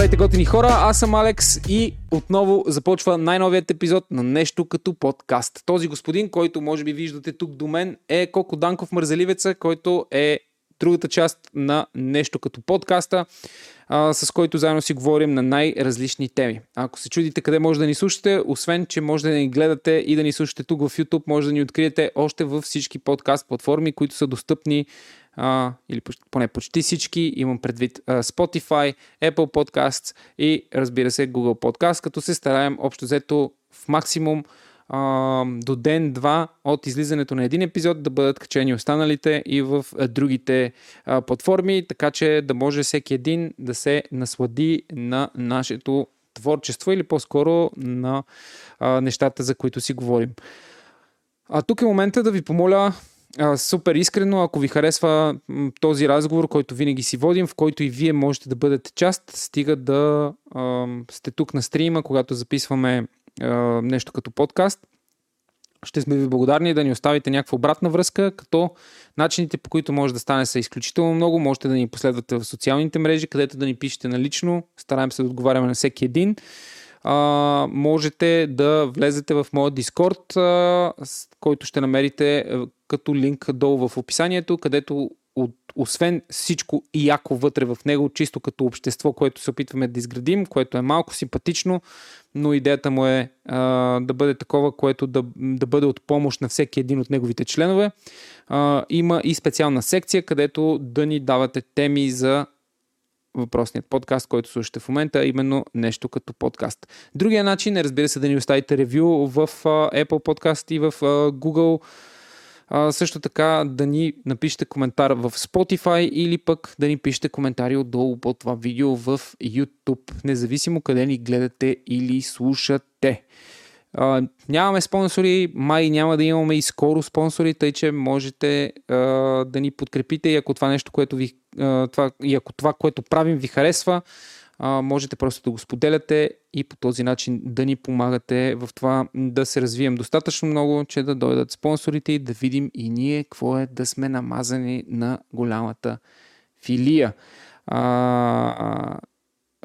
Здравейте, готини хора! Аз съм Алекс и отново започва най-новият епизод на Нещо като подкаст. Този господин, който може би виждате тук до мен, е Коко Данков Мързаливеца, който е другата част на Нещо като подкаста, а, с който заедно си говорим на най-различни теми. Ако се чудите къде може да ни слушате, освен, че може да ни гледате и да ни слушате тук в YouTube, може да ни откриете още във всички подкаст платформи, които са достъпни а, или поне почти всички, имам предвид а, Spotify, Apple Podcasts и разбира се Google Podcast, като се стараем общо взето в максимум а, до ден-два от излизането на един епизод да бъдат качени останалите и в а, другите а, платформи, така че да може всеки един да се наслади на нашето творчество или по-скоро на а, нещата, за които си говорим. А тук е момента да ви помоля а, супер искрено, ако ви харесва този разговор, който винаги си водим, в който и вие можете да бъдете част, стига да а, сте тук на стрима, когато записваме а, нещо като подкаст. Ще сме ви благодарни да ни оставите някаква обратна връзка, като начините по които може да стане са изключително много. Можете да ни последвате в социалните мрежи, където да ни пишете налично. Стараем се да отговаряме на всеки един а, можете да влезете в Discord, а, който ще намерите като линк долу в описанието, където от, освен всичко и яко вътре в него, чисто като общество, което се опитваме да изградим, което е малко симпатично, но идеята му е а, да бъде такова, което да, да бъде от помощ на всеки един от неговите членове. А, има и специална секция, където да ни давате теми за въпросният подкаст, който слушате в момента, именно нещо като подкаст. Другия начин е, разбира се, да ни оставите ревю в Apple Podcast и в Google. също така да ни напишете коментар в Spotify или пък да ни пишете коментари отдолу под това видео в YouTube, независимо къде ни гледате или слушате. Uh, нямаме спонсори, май няма да имаме и скоро спонсори, тъй че можете uh, да ни подкрепите и ако това нещо, което ви, uh, това, и ако това, което правим ви харесва, uh, можете просто да го споделяте и по този начин да ни помагате в това да се развием достатъчно много, че да дойдат спонсорите и да видим и ние какво е да сме намазани на голямата филия. Uh,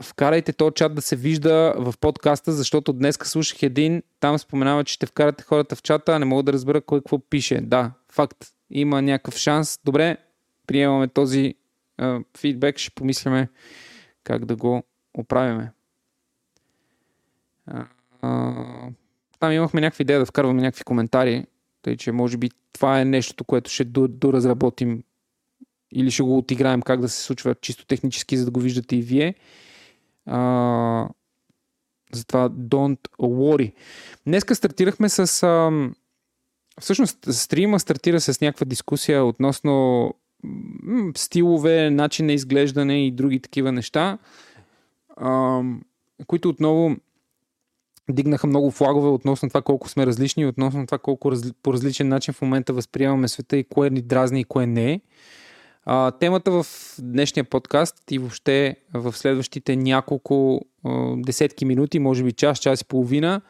вкарайте този чат да се вижда в подкаста, защото днес слушах един, там споменава, че ще вкарате хората в чата, а не мога да разбера кой какво пише. Да, факт. Има някакъв шанс. Добре, приемаме този а, фидбек, ще помисляме как да го оправиме. А, а, там имахме някаква идея да вкарваме някакви коментари, тъй че може би това е нещото, което ще доразработим или ще го отиграем как да се случва чисто технически, за да го виждате и вие. А, затова don't worry. Днеска стартирахме с... А, всъщност стрима стартира с някаква дискусия относно стилове, начин на изглеждане и други такива неща, а, които отново дигнаха много флагове относно това колко сме различни, относно това колко разли, по различен начин в момента възприемаме света и кое ни дразни и кое не е. А, темата в днешния подкаст и въобще в следващите няколко а, десетки минути, може би час, час и половина,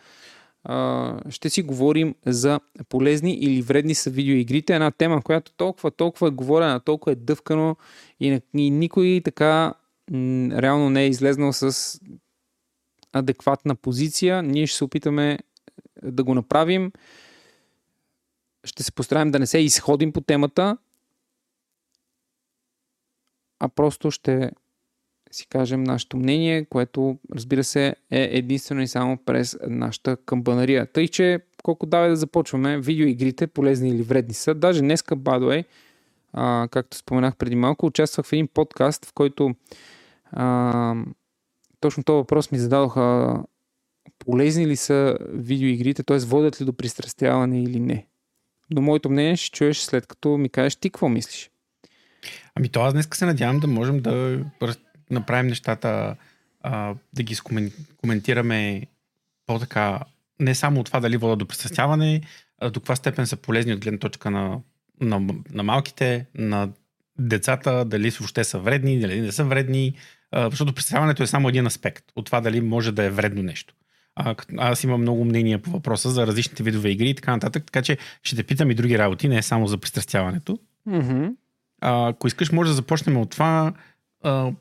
а, ще си говорим за полезни или вредни са видеоигрите. Една тема, която толкова, толкова е говорена, толкова е дъвкано и, и никой така м, реално не е излезнал с адекватна позиция. Ние ще се опитаме да го направим. Ще се постараем да не се изходим по темата, а просто ще си кажем нашето мнение, което разбира се е единствено и само през нашата камбанария. Тъй, че колко давай да започваме, видеоигрите полезни или вредни са. Даже днеска, а, както споменах преди малко, участвах в един подкаст, в който а, точно този въпрос ми зададоха полезни ли са видеоигрите, т.е. водят ли до пристрастяване или не. Но моето мнение ще чуеш след като ми кажеш ти какво мислиш. Ами то аз днес се надявам да можем да направим нещата, а, да ги коментираме по-така, не само от това дали вода до присъстяване, а до каква степен са полезни от гледна точка на, на, на малките, на децата, дали въобще са вредни, дали не са вредни, а, защото присъстяването е само един аспект от това дали може да е вредно нещо. А, аз имам много мнения по въпроса за различните видове игри и така нататък, така че ще те питам и други работи, не само за пристрастяването. Mm-hmm. Ако искаш, може да започнем от това. А,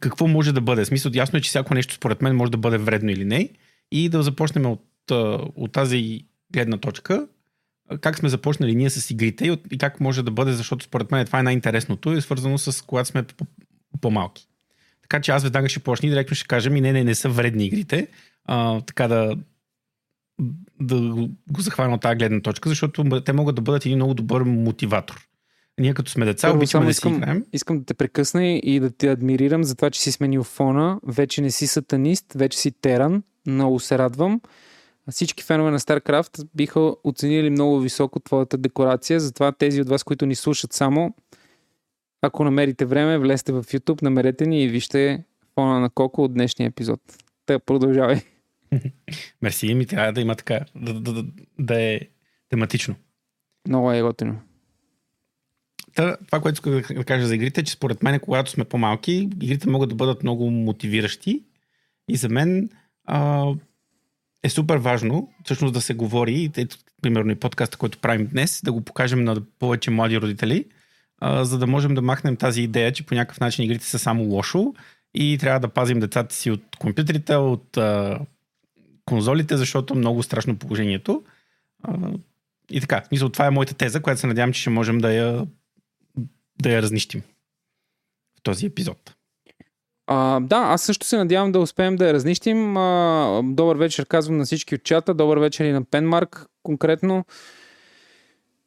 какво може да бъде. Смисъл, ясно е, че всяко нещо според мен може да бъде вредно или не. И да започнем от, от тази гледна точка, как сме започнали ние с игрите и как може да бъде, защото според мен това е най-интересното и е свързано с когато сме по-малки. Така че аз веднага ще почна и директно ще кажа ми не, не, не са вредни игрите. А, така да, да го захвана от тази гледна точка, защото те могат да бъдат един много добър мотиватор. Ние като сме деца, обичаме да искам, си играем. Искам да те прекъсна и да те адмирирам за това, че си сменил фона. Вече не си сатанист, вече си теран. Много се радвам. Всички фенове на StarCraft биха оценили много високо твоята декорация, затова тези от вас, които ни слушат само, ако намерите време, влезте в YouTube, намерете ни и вижте фона на Коко от днешния епизод. Та, продължавай. Мерси, ми трябва да има така, да, да, да, да е тематично. Много е готино. Та, това, което исках да кажа за игрите, е, че според мен, когато сме по-малки, игрите могат да бъдат много мотивиращи. И за мен а, е супер важно всъщност да се говори, ето, примерно и подкаста, който правим днес, да го покажем на повече млади родители, а, за да можем да махнем тази идея, че по някакъв начин игрите са само лошо и трябва да пазим децата си от компютрите, от а, конзолите, защото много страшно положението. А, и така, мисля, това е моята теза, която се надявам, че ще можем да я, да я разнищим в този епизод. А, да, аз също се надявам да успеем да я разнищим. А, добър вечер казвам на всички от чата. Добър вечер и на Пенмарк конкретно.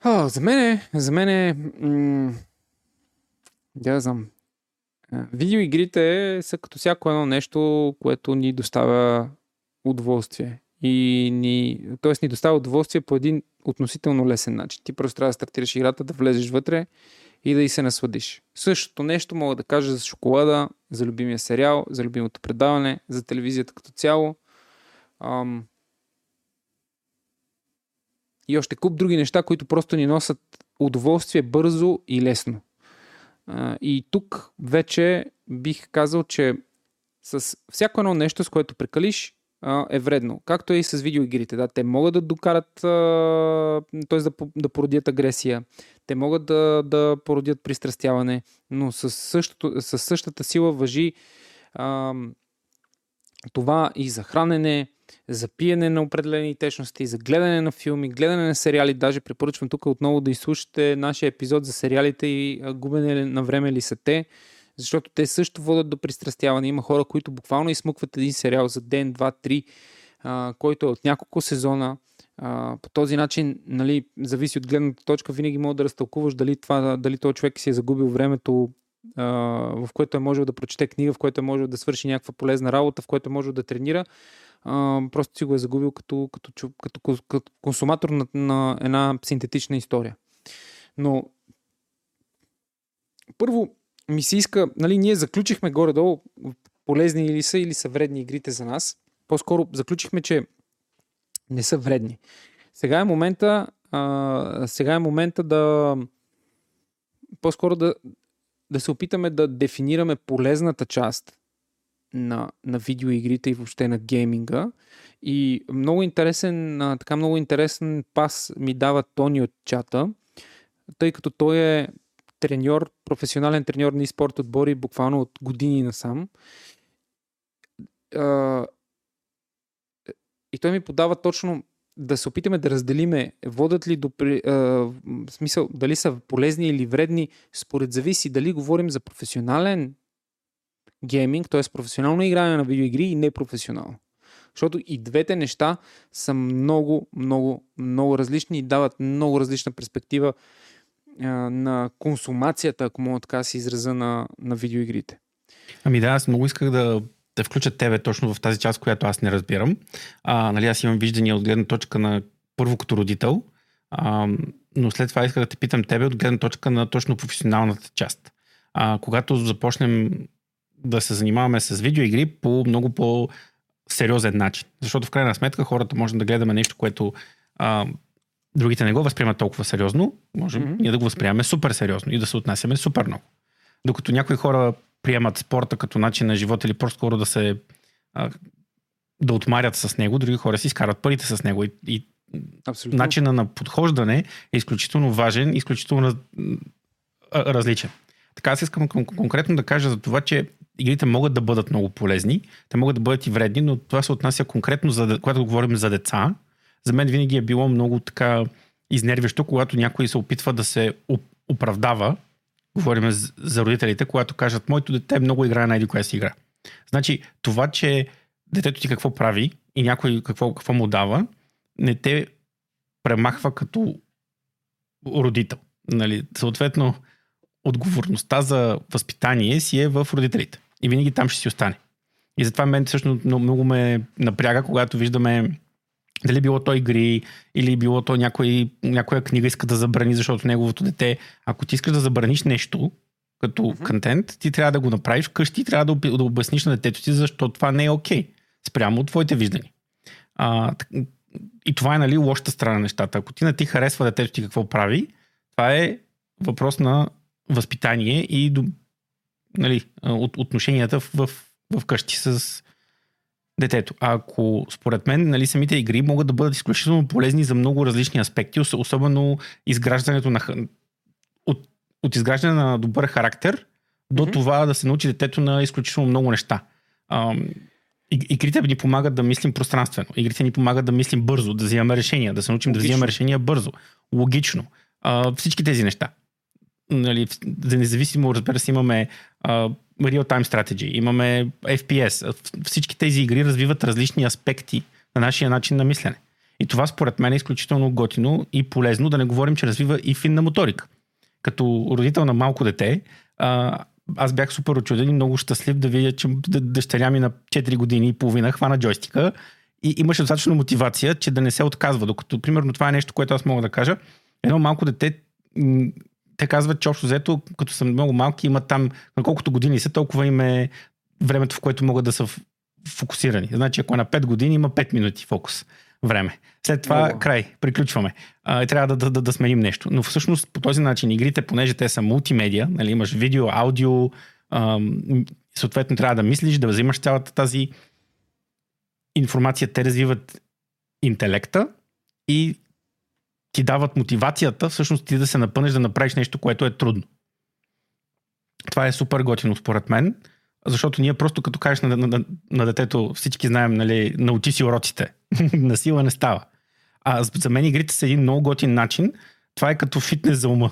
А, за мен за мен е... М- да знам. Видеоигрите са като всяко едно нещо, което ни доставя удоволствие. И ни, т.е. ни доставя удоволствие по един относително лесен начин. Ти просто трябва да стартираш играта, да влезеш вътре и да и се насладиш. Същото нещо мога да кажа за шоколада, за любимия сериал, за любимото предаване, за телевизията като цяло. Ам... И още куп други неща, които просто ни носят удоволствие бързо и лесно. А, и тук вече бих казал, че с всяко едно нещо, с което прекалиш, е вредно. Както е и с видеоигрите. Да, те могат да докарат, т.е. Да, да породят агресия, те могат да, да породят пристрастяване, но със, същото, със същата сила въжи а, това и за хранене, за пиене на определени течности, за гледане на филми, гледане на сериали. Даже препоръчвам тук отново да изслушате нашия епизод за сериалите и губене на време ли са те защото те също водят до пристрастяване. Има хора, които буквално измъкват един сериал за ден, два, три, а, който е от няколко сезона. А, по този начин, нали, зависи от гледната точка, винаги мога да разтълкуваш дали, това, дали този човек си е загубил времето, в което е можел да прочете книга, в което е можел да свърши някаква полезна работа, в което е можел да тренира. Просто си го е загубил като, като, като, като консуматор на, на една синтетична история. Но първо, ми се иска, нали, ние заключихме горе-долу полезни или са, или са вредни игрите за нас. По-скоро заключихме, че не са вредни. Сега е момента, а, сега е момента да по-скоро да, да се опитаме да дефинираме полезната част на, на видеоигрите и въобще на гейминга. И много интересен, така много интересен пас ми дава Тони от чата, тъй като той е треньор, професионален треньор на спорт отбори буквално от години насам. И той ми подава точно да се опитаме да разделиме водят ли до в смисъл дали са полезни или вредни, според зависи дали говорим за професионален гейминг, т.е. професионално игране на видеоигри и непрофесионално. Защото и двете неща са много, много, много различни и дават много различна перспектива на консумацията, ако мога така си израза, на, на видеоигрите. Ами да, аз много исках да, да включа тебе точно в тази част, която аз не разбирам. А, нали, аз имам виждания от гледна точка на първо като родител, а, но след това исках да те питам тебе от гледна точка на точно професионалната част. А, когато започнем да се занимаваме с видеоигри по много по-сериозен начин. Защото в крайна сметка хората можем да гледаме нещо, което а, другите не го възприемат толкова сериозно, можем mm-hmm. ние да го възприемаме супер сериозно и да се отнасяме супер много. Докато някои хора приемат спорта като начин на живота или просто скоро да се а, да отмарят с него, други хора си изкарат парите с него. И, и Абсолютно. начина на подхождане е изключително важен, изключително раз, различен. Така аз искам кон- конкретно да кажа за това, че игрите могат да бъдат много полезни, те могат да бъдат и вредни, но това се отнася конкретно, за, когато говорим за деца. За мен винаги е било много така изнервящо, когато някой се опитва да се оправдава, говорим за родителите, когато кажат, моето дете много играе на еди коя си игра. Значи, това, че детето ти какво прави и някой какво, какво му дава, не те премахва като родител. Нали? Съответно, отговорността за възпитание си е в родителите. И винаги там ще си остане. И затова мен всъщност много, ме напряга, когато виждаме дали било то игри или било то някой, някоя книга иска да забрани, защото неговото дете, ако ти искаш да забраниш нещо като mm-hmm. контент, ти трябва да го направиш вкъщи и трябва да, да обясниш на детето ти, защо това не е окей. Okay, спрямо от твоите виждания. А, и това е нали, лошата страна на нещата. Ако ти не ти харесва детето ти какво прави, това е въпрос на възпитание и нали, от, отношенията в, в, в къщи с детето. А ако според мен нали, самите игри могат да бъдат изключително полезни за много различни аспекти, особено изграждането на от, от изграждане на добър характер mm-hmm. до това да се научи детето на изключително много неща. Игрите ни помагат да мислим пространствено. Игрите ни помагат да мислим бързо, да взимаме решения, да се научим Логично. да взимаме решения бързо, логично. А, всички тези неща. Нали, за независимо, разбира се, имаме а, real-time strategy, имаме FPS. Всички тези игри развиват различни аспекти на нашия начин на мислене. И това според мен е изключително готино и полезно, да не говорим, че развива и финна моторика. Като родител на малко дете, аз бях супер очуден и много щастлив да видя, че дъщеря ми на 4 години и половина хвана джойстика и имаше достатъчно мотивация, че да не се отказва. Докато, примерно, това е нещо, което аз мога да кажа. Едно малко дете, те казват, че общо взето, като са много малки, имат там, на колкото години са, толкова им е времето, в което могат да са фокусирани. Значи, ако е на 5 години, има 5 минути фокус време. След това Много. край, приключваме. А, трябва да, да, да, да сменим нещо. Но всъщност по този начин игрите, понеже те са мултимедия, нали, имаш видео, аудио, ам, съответно трябва да мислиш, да взимаш цялата тази информация. Те развиват интелекта и ти дават мотивацията всъщност ти да се напънеш да направиш нещо, което е трудно. Това е супер готино според мен, защото ние просто като кажеш на, на, на, на детето, всички знаем, нали, научи си уроците. на сила не става. А за мен игрите са един много готин начин. Това е като фитнес за ума,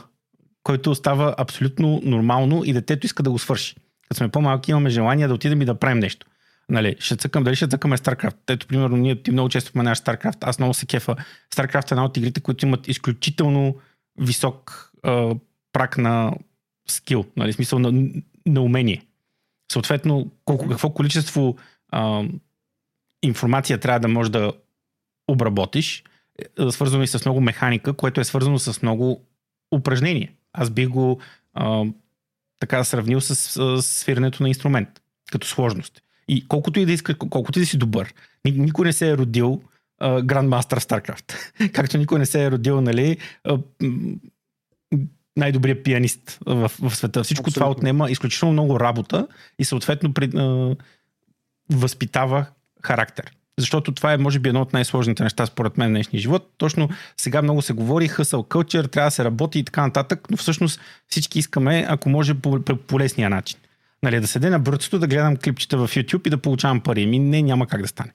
който става абсолютно нормално и детето иска да го свърши. Като сме по-малки имаме желание да отидем и да правим нещо. Нали, ще цъкам, дали ще цъкаме StarCraft. Ето, примерно, ние ти много често споменаваш StarCraft. Аз много се кефа. StarCraft е една от игрите, които имат изключително висок а, прак на скил, нали, смисъл на, на умение. Съответно, колко, какво количество а, информация трябва да можеш да обработиш, е, свързано и с много механика, което е свързано с много упражнения. Аз бих го а, така сравнил с, с свирането на инструмент, като сложност. И колкото и да искаш, колкото и да си добър, никой не се е родил Грандмастър в StarCraft. Както никой не се е родил, нали, най-добрият пианист в, в света. Всичко Абсолютно. това отнема изключително много работа и съответно при, а, възпитава характер. Защото това е, може би, едно от най-сложните неща, според мен, в днешния живот. Точно сега много се говори, хъсъл кълчер, трябва да се работи и така нататък, но всъщност всички искаме, ако може, по, по, по лесния начин. Нали, да седя на бърцето, да гледам клипчета в YouTube и да получавам пари. Ми не, няма как да стане.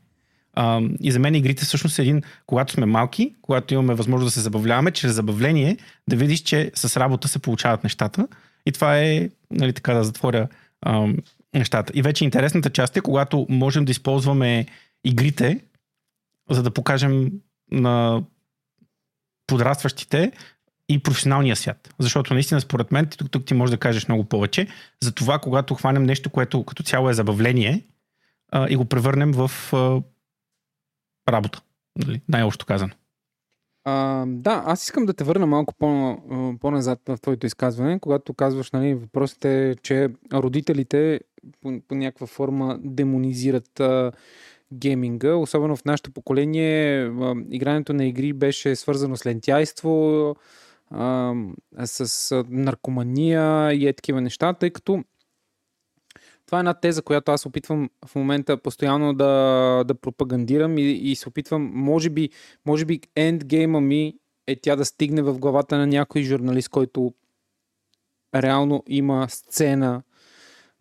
А, и за мен игрите всъщност са един, когато сме малки, когато имаме възможност да се забавляваме, чрез забавление да видиш, че с работа се получават нещата. И това е, нали, така да затворя а, нещата. И вече интересната част е, когато можем да използваме игрите, за да покажем на подрастващите и професионалния свят. Защото наистина, според мен, тук, тук ти можеш да кажеш много повече за това, когато хванем нещо, което като цяло е забавление а, и го превърнем в а, работа. Нали? Най-общо казано. А, да, аз искам да те върна малко по, по-назад в твоето изказване, когато казваш, нали, въпросът е, че родителите по, по някаква форма демонизират а, гейминга, особено в нашето поколение. А, игрането на игри беше свързано с лентяйство, а, с наркомания и е такива неща, тъй като това е една теза, която аз опитвам в момента постоянно да, да пропагандирам и, и се опитвам, може би, може би ендгейма ми е тя да стигне в главата на някой журналист, който реално има сцена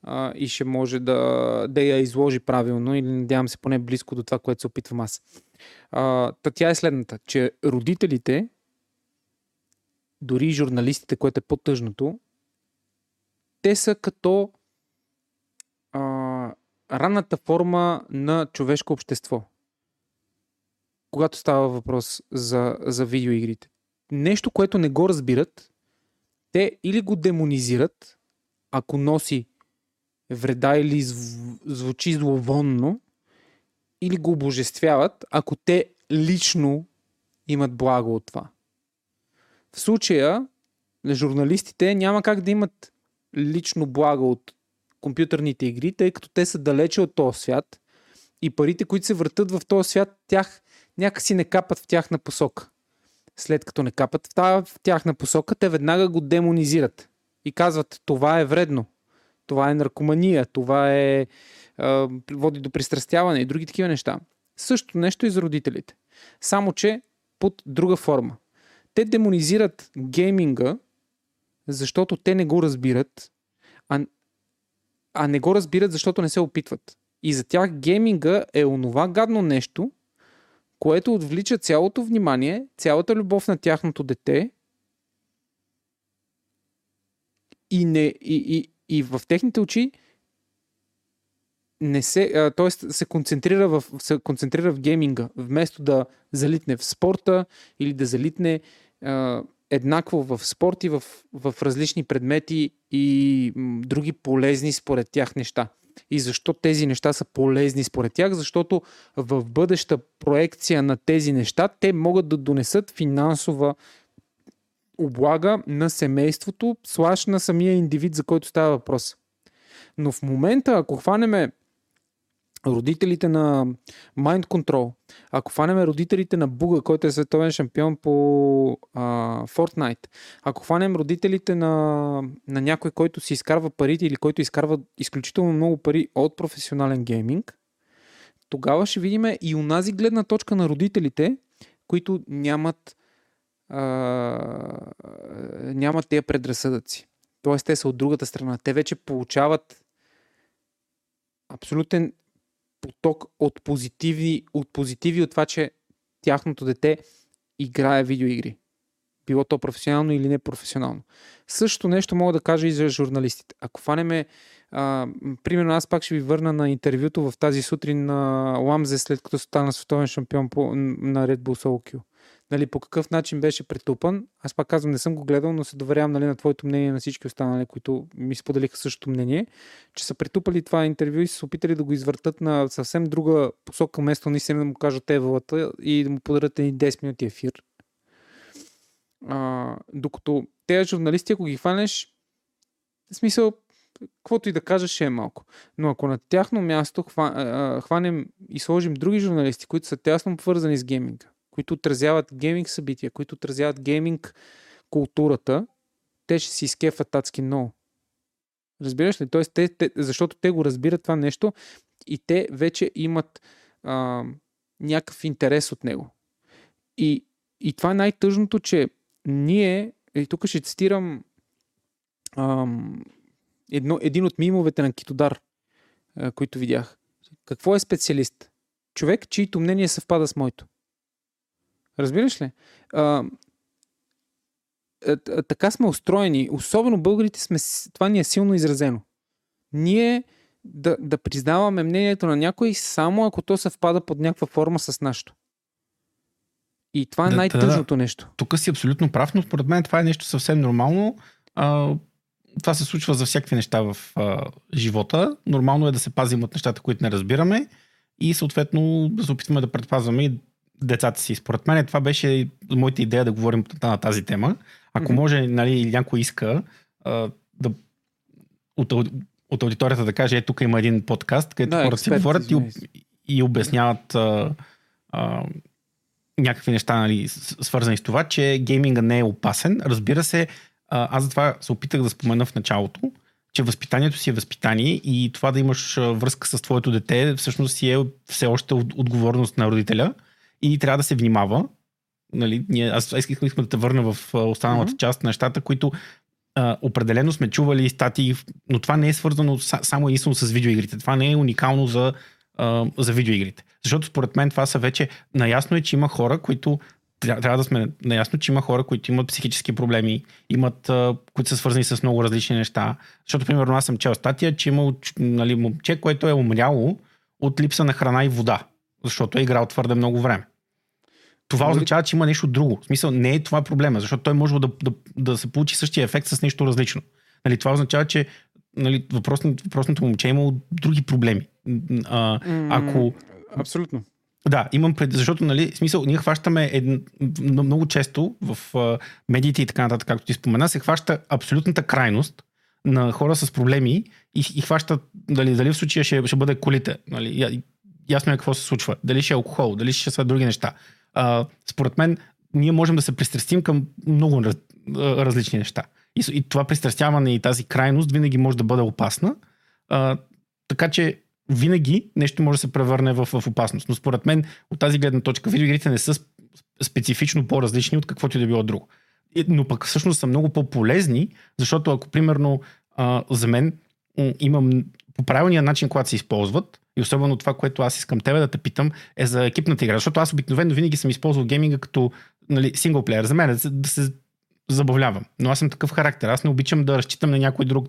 а, и ще може да, да я изложи правилно или надявам се поне близко до това, което се опитвам аз. А, та тя е следната, че родителите, дори журналистите, което е по-тъжното, те са като а, ранната форма на човешко общество. Когато става въпрос за, за видеоигрите. Нещо, което не го разбират, те или го демонизират, ако носи вреда или зв... звучи зловонно, или го обожествяват, ако те лично имат благо от това. В случая, журналистите няма как да имат лично благо от компютърните игри, тъй като те са далече от този свят и парите, които се въртат в този свят, тях някакси не капат в тяхна посока. След като не капат в тяхна посока, те веднага го демонизират и казват, това е вредно, това е наркомания, това е, е води до пристрастяване и други такива неща. Също нещо и за родителите. Само, че под друга форма. Те демонизират гейминга, защото те не го разбират, а, а не го разбират, защото не се опитват. И за тях гейминга е онова гадно нещо, което отвлича цялото внимание, цялата любов на тяхното дете и, не, и, и, и в техните очи не се, т.е. се концентрира в, се концентрира в гейминга, вместо да залитне в спорта или да залитне еднакво в спорт и в, в различни предмети и други полезни според тях неща. И защо тези неща са полезни според тях? Защото в бъдеща проекция на тези неща те могат да донесат финансова облага на семейството, слаш на самия индивид, за който става въпрос. Но в момента, ако хванеме родителите на Mind Control, ако хванем родителите на Буга, който е световен шампион по а, Fortnite, ако хванем родителите на, на някой, който си изкарва парите или който изкарва изключително много пари от професионален гейминг, тогава ще видим и унази гледна точка на родителите, които нямат а, нямат тези предразсъдъци. Тоест, те са от другата страна. Те вече получават абсолютен поток от позитиви, от позитиви от това, че тяхното дете играе видеоигри. Било то професионално или не професионално. Същото нещо мога да кажа и за журналистите. Ако фанеме, а, примерно аз пак ще ви върна на интервюто в тази сутрин на Ламзе, след като стана световен шампион по, на Red Bull Q нали, по какъв начин беше претупан. Аз пак казвам, не съм го гледал, но се доверявам нали, на твоето мнение на всички останали, които ми споделиха същото мнение, че са претупали това интервю и са се опитали да го извъртат на съвсем друга посока, вместо наистина да му кажат евалата и да му подарят едни 10 минути ефир. А, докато тези журналисти, ако ги хванеш, в смисъл, каквото и да кажеш, е малко. Но ако на тяхно място хванем и сложим други журналисти, които са тясно повързани с гейминга, които отразяват гейминг събития, които отразяват гейминг културата, те ще си изкефат адски много. Разбираш ли? Тоест, те, те, защото те го разбират това нещо и те вече имат а, някакъв интерес от него. И, и това е най-тъжното, че ние, и тук ще цитирам ам, едно, един от мимовете на Китодар, а, които видях. Какво е специалист? Човек, чието мнение съвпада с моето. Разбираш ли? А, така сме устроени. Особено българите сме, това ни е силно изразено. Ние да, да признаваме мнението на някой само ако то съвпада под някаква форма с нашото. И това е да, най-тъжното да, нещо. Тук си абсолютно прав, но според мен това е нещо съвсем нормално. А, това се случва за всякакви неща в а, живота. Нормално е да се пазим от нещата, които не разбираме и съответно да се опитваме да предпазваме и децата си. Според мен това беше моята идея да говорим на тази тема. Ако mm-hmm. може, нали, някой иска а, да от, от аудиторията да каже, е, тук има един подкаст, където да, хората си говорят и, и обясняват а, а, някакви неща, нали, свързани с това, че гейминга не е опасен. Разбира се, а, аз затова се опитах да спомена в началото, че възпитанието си е възпитание и това да имаш връзка с твоето дете всъщност си е все още отговорност на родителя и трябва да се внимава. Нали, ние, аз искахме да те върна в останалата mm-hmm. част на нещата, които а, определено сме чували статии, но това не е свързано са, само единствено с видеоигрите. Това не е уникално за, а, за видеоигрите. Защото според мен това са вече... Наясно е, че има хора, които трябва, да сме наясно, че има хора, които имат психически проблеми, имат, които са свързани с много различни неща. Защото, примерно, аз съм чел статия, че има нали, момче, което е умряло от липса на храна и вода, защото е играл твърде много време. Това означава, че има нещо друго. В смисъл, не е това проблема, защото той може да, да, да се получи същия ефект с нещо различно. Нали, това означава, че нали, въпросното, въпросното момче е имало други проблеми. А, ако... Абсолютно. Да, имам пред, защото, нали, смисъл, ние хващаме ед... много често в медиите и така нататък, както ти спомена, се хваща абсолютната крайност на хора с проблеми и, и хваща, дали, дали в случая ще, ще бъде колите. Нали, ясно е какво се случва. Дали ще е алкохол, дали ще са други неща. Uh, според мен, ние можем да се пристрастим към много раз, различни неща. И, и това пристрастяване и тази крайност винаги може да бъде опасна. Uh, така че винаги нещо може да се превърне в, в опасност. Но според мен от тази гледна точка видеоигрите не са специфично по-различни от каквото и да било друго. Но пък всъщност са много по-полезни, защото ако примерно а, за мен имам по правилния начин, когато се използват, и особено това, което аз искам тебе да те питам, е за екипната игра. Защото аз обикновено винаги съм използвал гейминга като нали, синглплеер. За мен да се, да се забавлявам. Но аз съм такъв характер. Аз не обичам да разчитам на някой друг.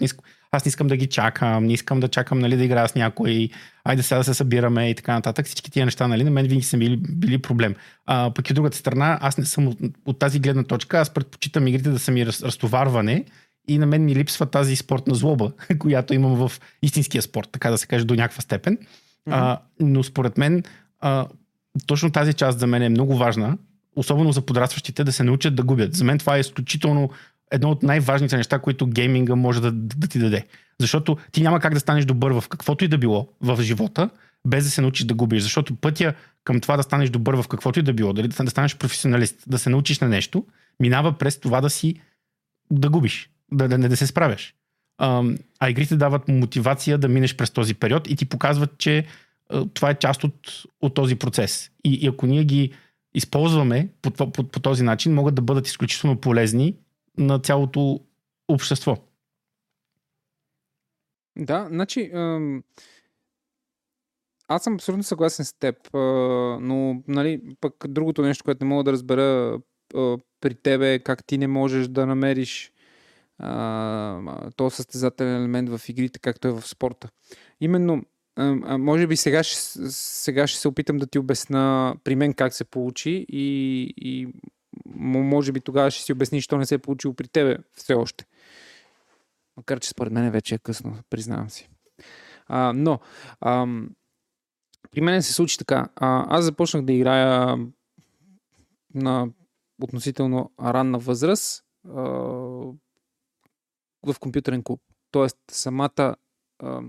Аз не искам да ги чакам, не искам да чакам нали, да играя с някой. Айде сега да се събираме и така нататък. Всички тия неща, нали, на мен винаги са били, били проблем. А, пък и от другата страна, аз не съм от, от тази гледна точка. Аз предпочитам игрите да са ми раз, разтоварване и на мен ми липсва тази спортна злоба, която имам в истинския спорт, така да се каже, до някаква степен. Mm-hmm. А, но според мен а, точно тази част за мен е много важна, особено за подрастващите, да се научат да губят. За мен това е изключително едно от най-важните неща, които гейминга може да, да ти даде. Защото ти няма как да станеш добър в каквото и да било в живота, без да се научиш да губиш. Защото пътя към това да станеш добър в каквото и да било, дали да станеш професионалист, да се научиш на нещо, минава през това да си да губиш, да, да не да се справяш. А, игрите дават мотивация да минеш през този период и ти показват, че а, това е част от, от този процес. И, и ако ние ги използваме по, по, по, по този начин, могат да бъдат изключително полезни на цялото общество. Да, значи аз съм абсолютно съгласен с теб, но нали, пък другото нещо, което не мога да разбера при тебе е как ти не можеш да намериш този състезателен елемент в игрите, както е в спорта. Именно а, може би сега ще, сега ще се опитам да ти обясна при мен как се получи и, и може би тогава ще си обясниш, що не се е получило при тебе все още. Макар, че според мен вече е късно, признавам си. А, но, а, при мен се случи така. А, аз започнах да играя на относително ранна възраст а, в компютърен клуб. Тоест, самата а,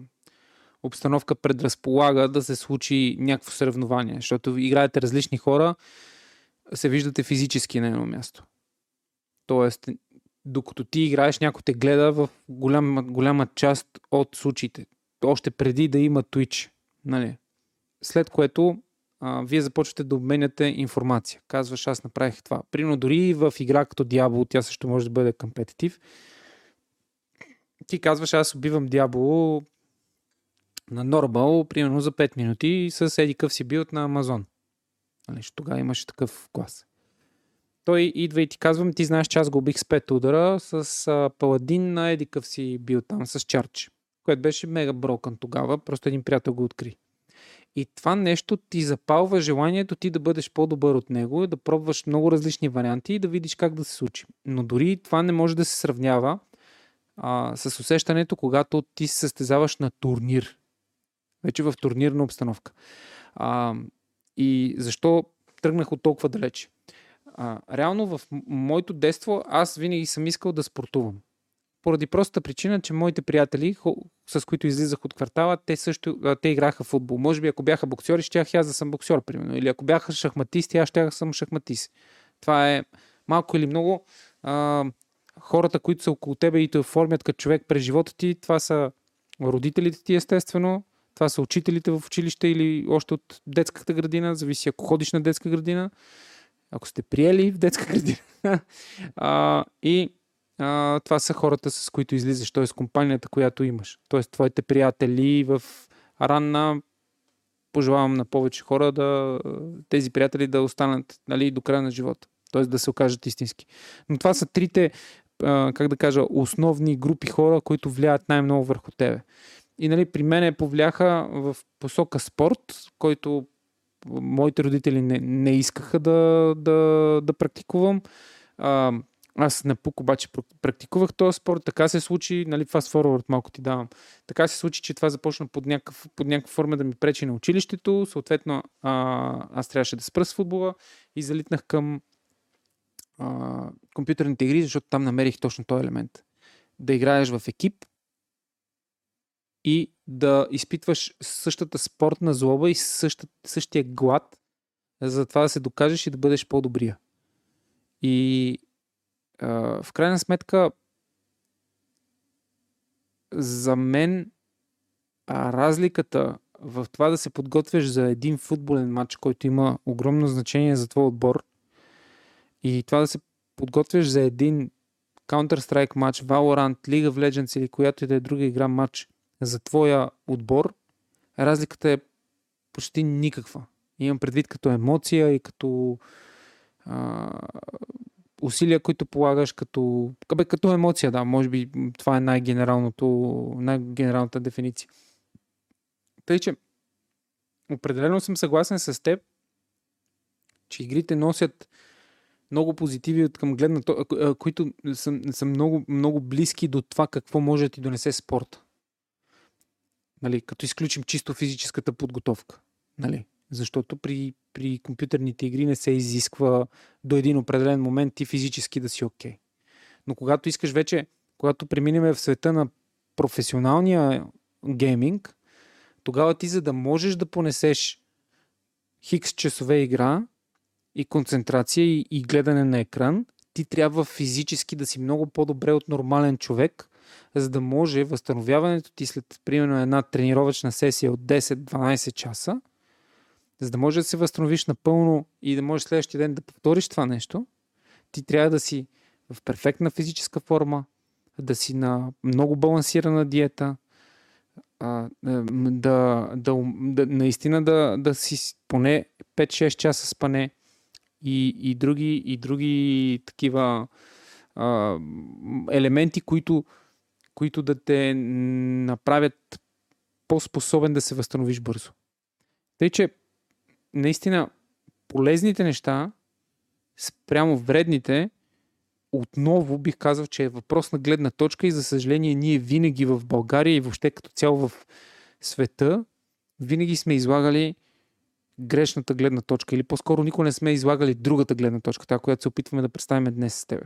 обстановка предразполага да се случи някакво съревнование, защото играете различни хора, се виждате физически на едно място. Тоест, докато ти играеш, някой те гледа в голяма, голяма част от случаите. Още преди да има Twitch. Нали? След което а, вие започвате да обменяте информация. Казваш, аз направих това. Примерно дори в игра като Diablo, тя също може да бъде компетитив. Ти казваш, аз убивам Diablo на Нормал, примерно за 5 минути с еди къв си билд на Амазон. Нали, тогава имаше такъв клас. Той идва и ти казвам, ти знаеш, че аз го убих с 5 удара с а, паладин на еди къв си бил там с чарч, което беше мега брокън тогава, просто един приятел го откри. И това нещо ти запалва желанието ти да бъдеш по-добър от него, да пробваш много различни варианти и да видиш как да се случи. Но дори това не може да се сравнява а, с усещането, когато ти се състезаваш на турнир вече в турнирна обстановка. А, и защо тръгнах от толкова далече? А, реално в моето детство аз винаги съм искал да спортувам. Поради простата причина, че моите приятели, с които излизах от квартала, те също те играха футбол. Може би ако бяха боксери, щях аз да съм боксер, примерно. Или ако бяха шахматисти, аз щях да съм шахматист. Това е малко или много. А, хората, които са около тебе и те оформят като човек през живота ти, това са родителите ти, естествено, това са учителите в училище или още от детската градина, зависи ако ходиш на детска градина, ако сте приели в детска градина. а, и а, това са хората, с които излизаш, т.е. компанията, която имаш. Т.е. твоите приятели в ранна пожелавам на повече хора да тези приятели да останат нали, до края на живота. Т.е. да се окажат истински. Но това са трите, как да кажа, основни групи хора, които влияят най-много върху тебе. И нали, при мен повляха в посока спорт, който моите родители не, не искаха да, да, да практикувам. А, аз на пук обаче практикувах този спорт, така се случи, нали, fast forward малко ти давам. Така се случи, че това започна под, някакъв, под някаква форма да ми пречи на училището, съответно а, аз трябваше да спра с футбола и залитнах към компютърните игри, защото там намерих точно този елемент. Да играеш в екип и да изпитваш същата спортна злоба и същата, същия глад, за това да се докажеш и да бъдеш по-добрия. И а, в крайна сметка, за мен а, разликата в това да се подготвяш за един футболен матч, който има огромно значение за твой отбор, и това да се подготвяш за един Counter-Strike матч, Valorant, League of Legends или която и да е друга игра матч за твоя отбор, разликата е почти никаква. Имам предвид като емоция и като а, усилия, които полагаш като, бе, като емоция, да, може би това е най-генералното, най-генералната дефиниция. Тъй, че определено съм съгласен с теб, че игрите носят много позитиви от към гледна, които са, са много, много близки до това какво може да ти донесе спорт. Нали, като изключим чисто физическата подготовка. Нали? Защото при, при компютърните игри не се изисква до един определен момент ти физически да си окей. Okay. Но когато искаш вече, когато преминем в света на професионалния гейминг, тогава ти за да можеш да понесеш хикс часове игра, и концентрация и, и гледане на екран, ти трябва физически да си много по-добре от нормален човек, за да може възстановяването ти след примерно една тренировъчна сесия от 10-12 часа, за да може да се възстановиш напълно и да можеш следващия ден да повториш това нещо, ти трябва да си в перфектна физическа форма, да си на много балансирана диета, да, да, да, да наистина да, да си поне 5-6 часа спане, и, и, други, и други такива а, елементи, които, които да те направят по-способен да се възстановиш бързо. Тъй, че наистина полезните неща спрямо вредните, отново бих казал, че е въпрос на гледна точка и за съжаление ние винаги в България и въобще като цяло в света винаги сме излагали грешната гледна точка или по-скоро никога не сме излагали другата гледна точка, тази, която се опитваме да представим днес с тебе?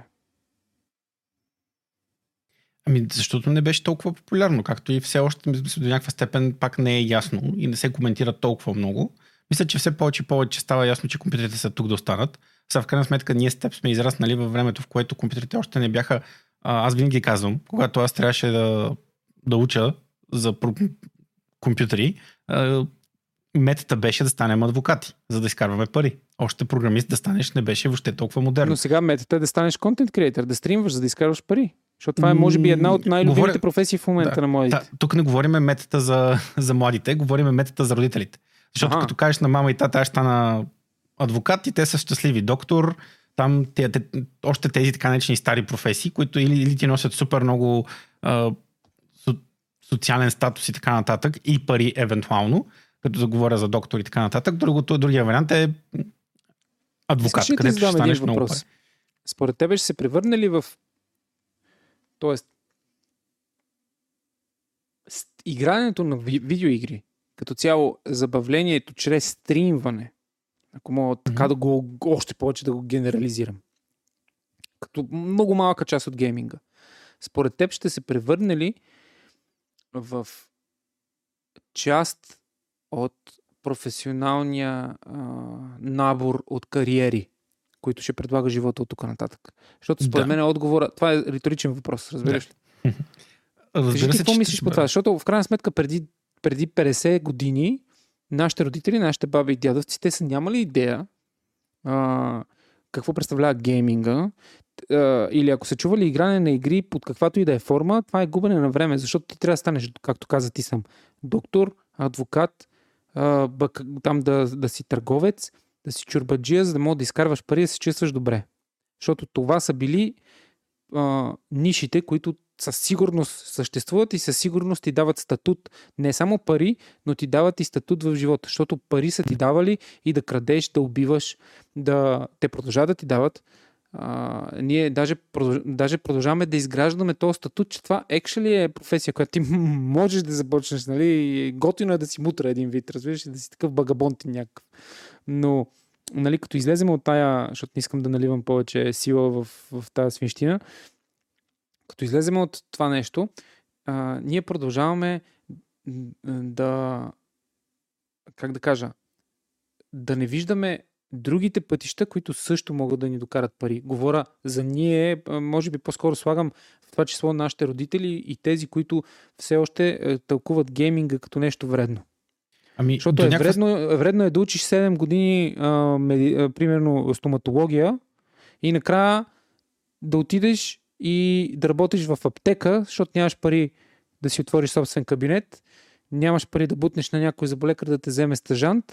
Ами, защото не беше толкова популярно, както и все още до някаква степен пак не е ясно и не се коментира толкова много. Мисля, че все повече и повече става ясно, че компютрите са тук да останат. Сега в крайна сметка ние с теб сме израснали във времето, в което компютрите още не бяха... Аз винаги казвам, когато аз трябваше да, да уча за компютри, метата беше да станем адвокати, за да изкарваме пари. Още програмист да станеш не беше въобще толкова модерно. Но сега метата е да станеш контент креатор, да стримваш, за да изкарваш пари. Защото това е, може би, една от най-любимите Говоря... професии в момента да, на младите. Да, тук не говориме метата за, за младите, говориме метата за родителите. Защото ага. като кажеш на мама и тата, аз стана адвокат и те са щастливи. Доктор, там те, те, още тези така наречени стари професии, които или, или ти носят супер много а, со, социален статус и така нататък, и пари евентуално, като да говоря за доктор и така нататък. Другото, другия вариант е адвокат, Искаш където ще станеш много пари. Според тебе ще се превърне ли в... Тоест, игрането на видеоигри, като цяло забавлението чрез стримване, ако мога mm-hmm. така да го още повече да го генерализирам, като много малка част от гейминга, според теб ще се превърне ли в част от професионалния а, набор от кариери, които ще предлага живота от тук нататък? Защото според да. мен е отговора... Това е риторичен въпрос, разбираш ли? Кажи ти какво мислиш по това? Защото в крайна сметка преди, преди 50 години нашите родители, нашите баби и дядовци, те са нямали идея а, какво представлява гейминга. а, или ако са чували игране на игри под каквато и да е форма, това е губене на време, защото ти трябва да станеш, както каза ти съм, доктор, адвокат, бък, там да, да си търговец, да си чурбаджия, за да мога да изкарваш пари и да се чувстваш добре. Защото това са били а, нишите, които със сигурност съществуват и със сигурност ти дават статут. Не само пари, но ти дават и статут в живота. Защото пари са ти давали и да крадеш, да убиваш, да те продължават да ти дават. А, ние даже, даже продължаваме да изграждаме този статут, че това actually е професия, която ти можеш да започнеш, нали, готино е да си мутра един вид, разбираш, да си такъв багабонт някакъв. Но, нали, като излезем от тая, защото не искам да наливам повече сила в, в тази свинщина, като излезем от това нещо, а, ние продължаваме да, как да кажа, да не виждаме другите пътища, които също могат да ни докарат пари. Говоря за ние, може би по-скоро слагам в това число нашите родители и тези, които все още е, тълкуват гейминга като нещо вредно. Ами, Защото е някакъв... вредно, вредно е да учиш 7 години, а, меди, а, примерно, стоматология и накрая да отидеш и да работиш в аптека, защото нямаш пари да си отвориш собствен кабинет, нямаш пари да бутнеш на някой заболекар да те вземе стъжант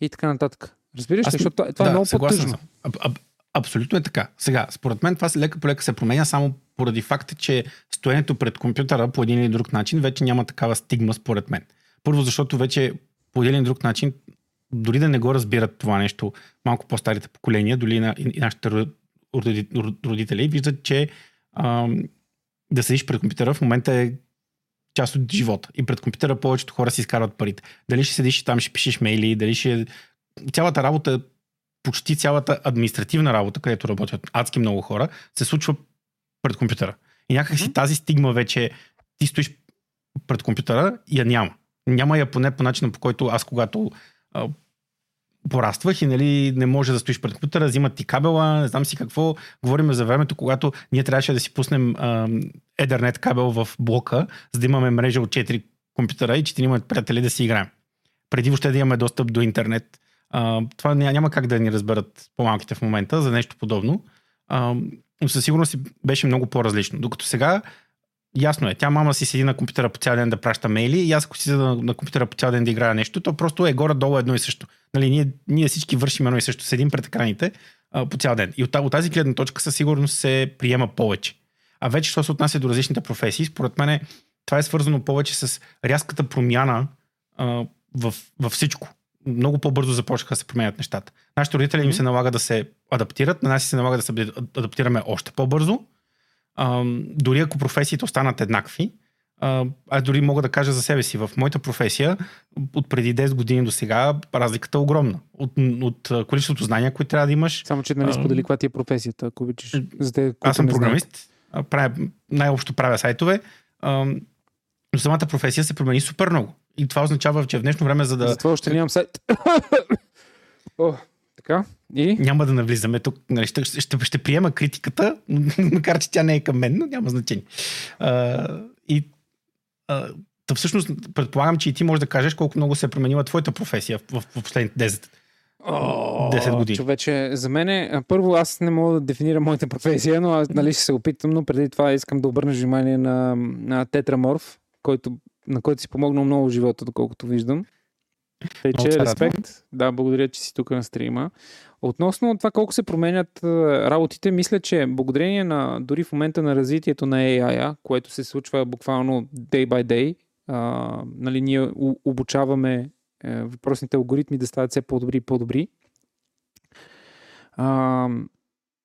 и така нататък. Разбираш ли? Защото това, това да, е много по-тъжно. Аб, аб, абсолютно е така. Сега, според мен това лека по лека се променя само поради факта, че стоенето пред компютъра по един или друг начин вече няма такава стигма според мен. Първо, защото вече по един или друг начин, дори да не го разбират това нещо, малко по-старите поколения, дори и, и нашите родители, виждат, че ам, да седиш пред компютъра в момента е част от живота. И пред компютъра повечето хора си изкарват парите. Дали ще седиш и там ще пишеш мейли, дали ще цялата работа, почти цялата административна работа, където работят адски много хора, се случва пред компютъра. И някак си mm-hmm. тази стигма вече ти стоиш пред компютъра и я няма. Няма я поне по начина, по който аз когато а, пораствах и нали, не може да стоиш пред компютъра, взимат ти кабела, не знам си какво. Говорим за времето, когато ние трябваше да си пуснем а, кабел в блока, за да имаме мрежа от 4 компютъра и 4 приятели да си играем. Преди въобще да имаме достъп до интернет това няма как да ни разберат по-малките в момента за нещо подобно. А, но със сигурност беше много по-различно. Докато сега, ясно е, тя мама си седи на компютъра по цял ден да праща мейли и аз ако си седа на, на компютъра по цял ден да играя нещо, то просто е горе-долу едно и също. Нали, ние, ние всички вършим едно и също, седим пред екраните а, по цял ден. И от, от тази гледна точка със сигурност се приема повече. А вече, що се отнася до различните професии, според мен това е свързано повече с рязката промяна а, в, във всичко много по-бързо започнаха да се променят нещата. Нашите родители mm-hmm. им се налага да се адаптират, на нас се налага да се адаптираме още по-бързо. А, дори ако професиите останат еднакви, а, аз дори мога да кажа за себе си. В моята професия от преди 10 години до сега разликата е огромна. От, от количеството знания, които трябва да имаш. Само, че нали сподели каква ти е професията, ако обичаш. За те, аз съм програмист. Правя, най-общо правя сайтове. А, но самата професия се промени супер много. И това означава, че в днешно време, за да. Затова още нямам сайт. О, така. И? Няма да навлизаме тук. Нали, ще, ще, ще приема критиката, макар че тя не е към мен, но няма значение. А, и а, да всъщност предполагам, че и ти можеш да кажеш колко много се е променила твоята професия в, в, последните 10 10 години. Човече, за мен, първо аз не мога да дефинирам моята професия, но аз нали, ще се опитам, но преди това искам да обърна внимание на, на Тетраморф, който на който си помогнал много в живота, доколкото виждам. Тъй, че респект. Да, благодаря, че си тук на стрима. Относно това колко се променят работите, мисля, че благодарение на дори в момента на развитието на AI, което се случва буквално day by day, а, нали, ние обучаваме е, въпросните алгоритми да стават все по-добри и по-добри. А,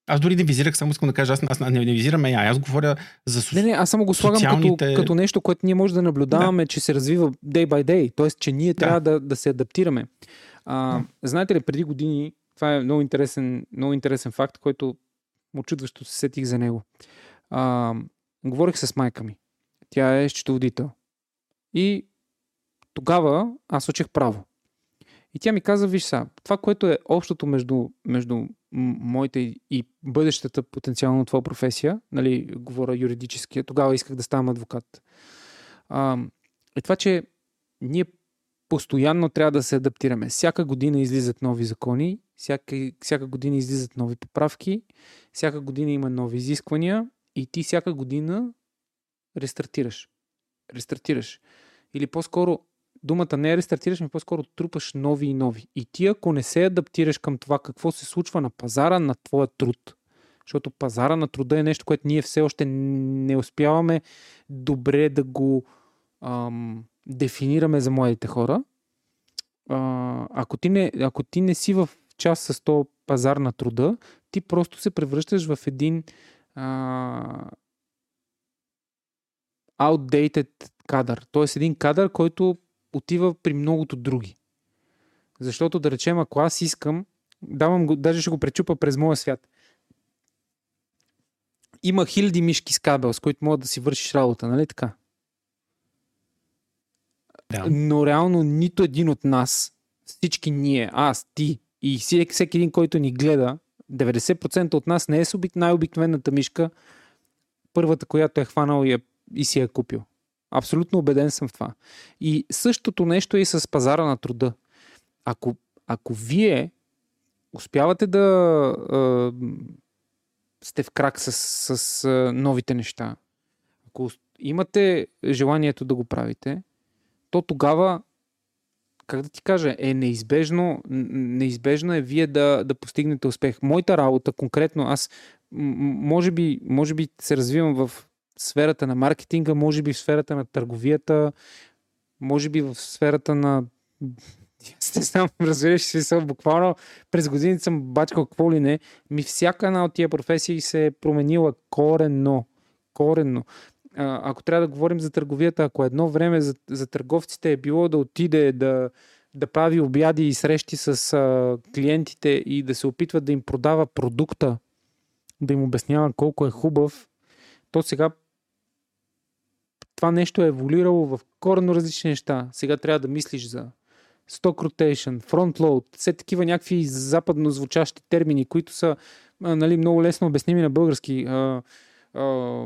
аз дори не визирах, само искам да кажа, аз, аз не, не визирам AI, аз говоря за со... Не, не, аз само го слагам социалните... като, като нещо, което ние може да наблюдаваме, да. че се развива day by day, т.е. че ние да. трябва да, да се адаптираме. А, да. Знаете ли, преди години, това е много интересен, много интересен факт, който очудващо се сетих за него. А, говорих с майка ми. Тя е счетоводител. И тогава аз учих право. И тя ми каза, виж са, това, което е общото между, между моята и бъдещата потенциално твоя професия, нали, говоря юридически, тогава исках да ставам адвокат. А, е това, че ние постоянно трябва да се адаптираме. Всяка година излизат нови закони, всяка, всяка година излизат нови поправки, всяка година има нови изисквания и ти всяка година рестартираш. Рестартираш. Или по-скоро думата не е рестартираш, но по-скоро трупаш нови и нови. И ти ако не се адаптираш към това какво се случва на пазара на твоя труд, защото пазара на труда е нещо, което ние все още не успяваме добре да го ам, дефинираме за младите хора. А, ако, ти не, ако ти не си в част с то пазар на труда, ти просто се превръщаш в един а, outdated кадър. Тоест един кадър, който отива при многото други. Защото да речем, ако аз искам, давам го, даже ще го пречупа през моя свят. Има хиляди мишки с кабел, с които могат да си вършиш работа, нали така? Да. Но реално нито един от нас, всички ние, аз, ти и всеки, един, който ни гледа, 90% от нас не е най-обикновената мишка, първата, която е хванал и, е, и си е купил. Абсолютно убеден съм в това. И същото нещо е и с пазара на труда. Ако, ако вие успявате да а, сте в крак с, с а, новите неща, ако имате желанието да го правите, то тогава, как да ти кажа, е неизбежно, неизбежно е вие да, да постигнете успех. Моята работа, конкретно, аз може би, може би се развивам в сферата на маркетинга, може би в сферата на търговията, може би в сферата на не знам, разбираш си съм буквално през годините съм бачкал какво ли не. Ми всяка една от тия професии се е променила коренно. Коренно. А, ако трябва да говорим за търговията, ако едно време за, за търговците е било да отиде да, да прави обяди и срещи с а, клиентите и да се опитва да им продава продукта, да им обяснява колко е хубав, то сега това нещо е еволюирало в коренно различни неща. Сега трябва да мислиш за stock rotation, front load, все такива някакви западно звучащи термини, които са а, нали, много лесно обясними на български. А, а,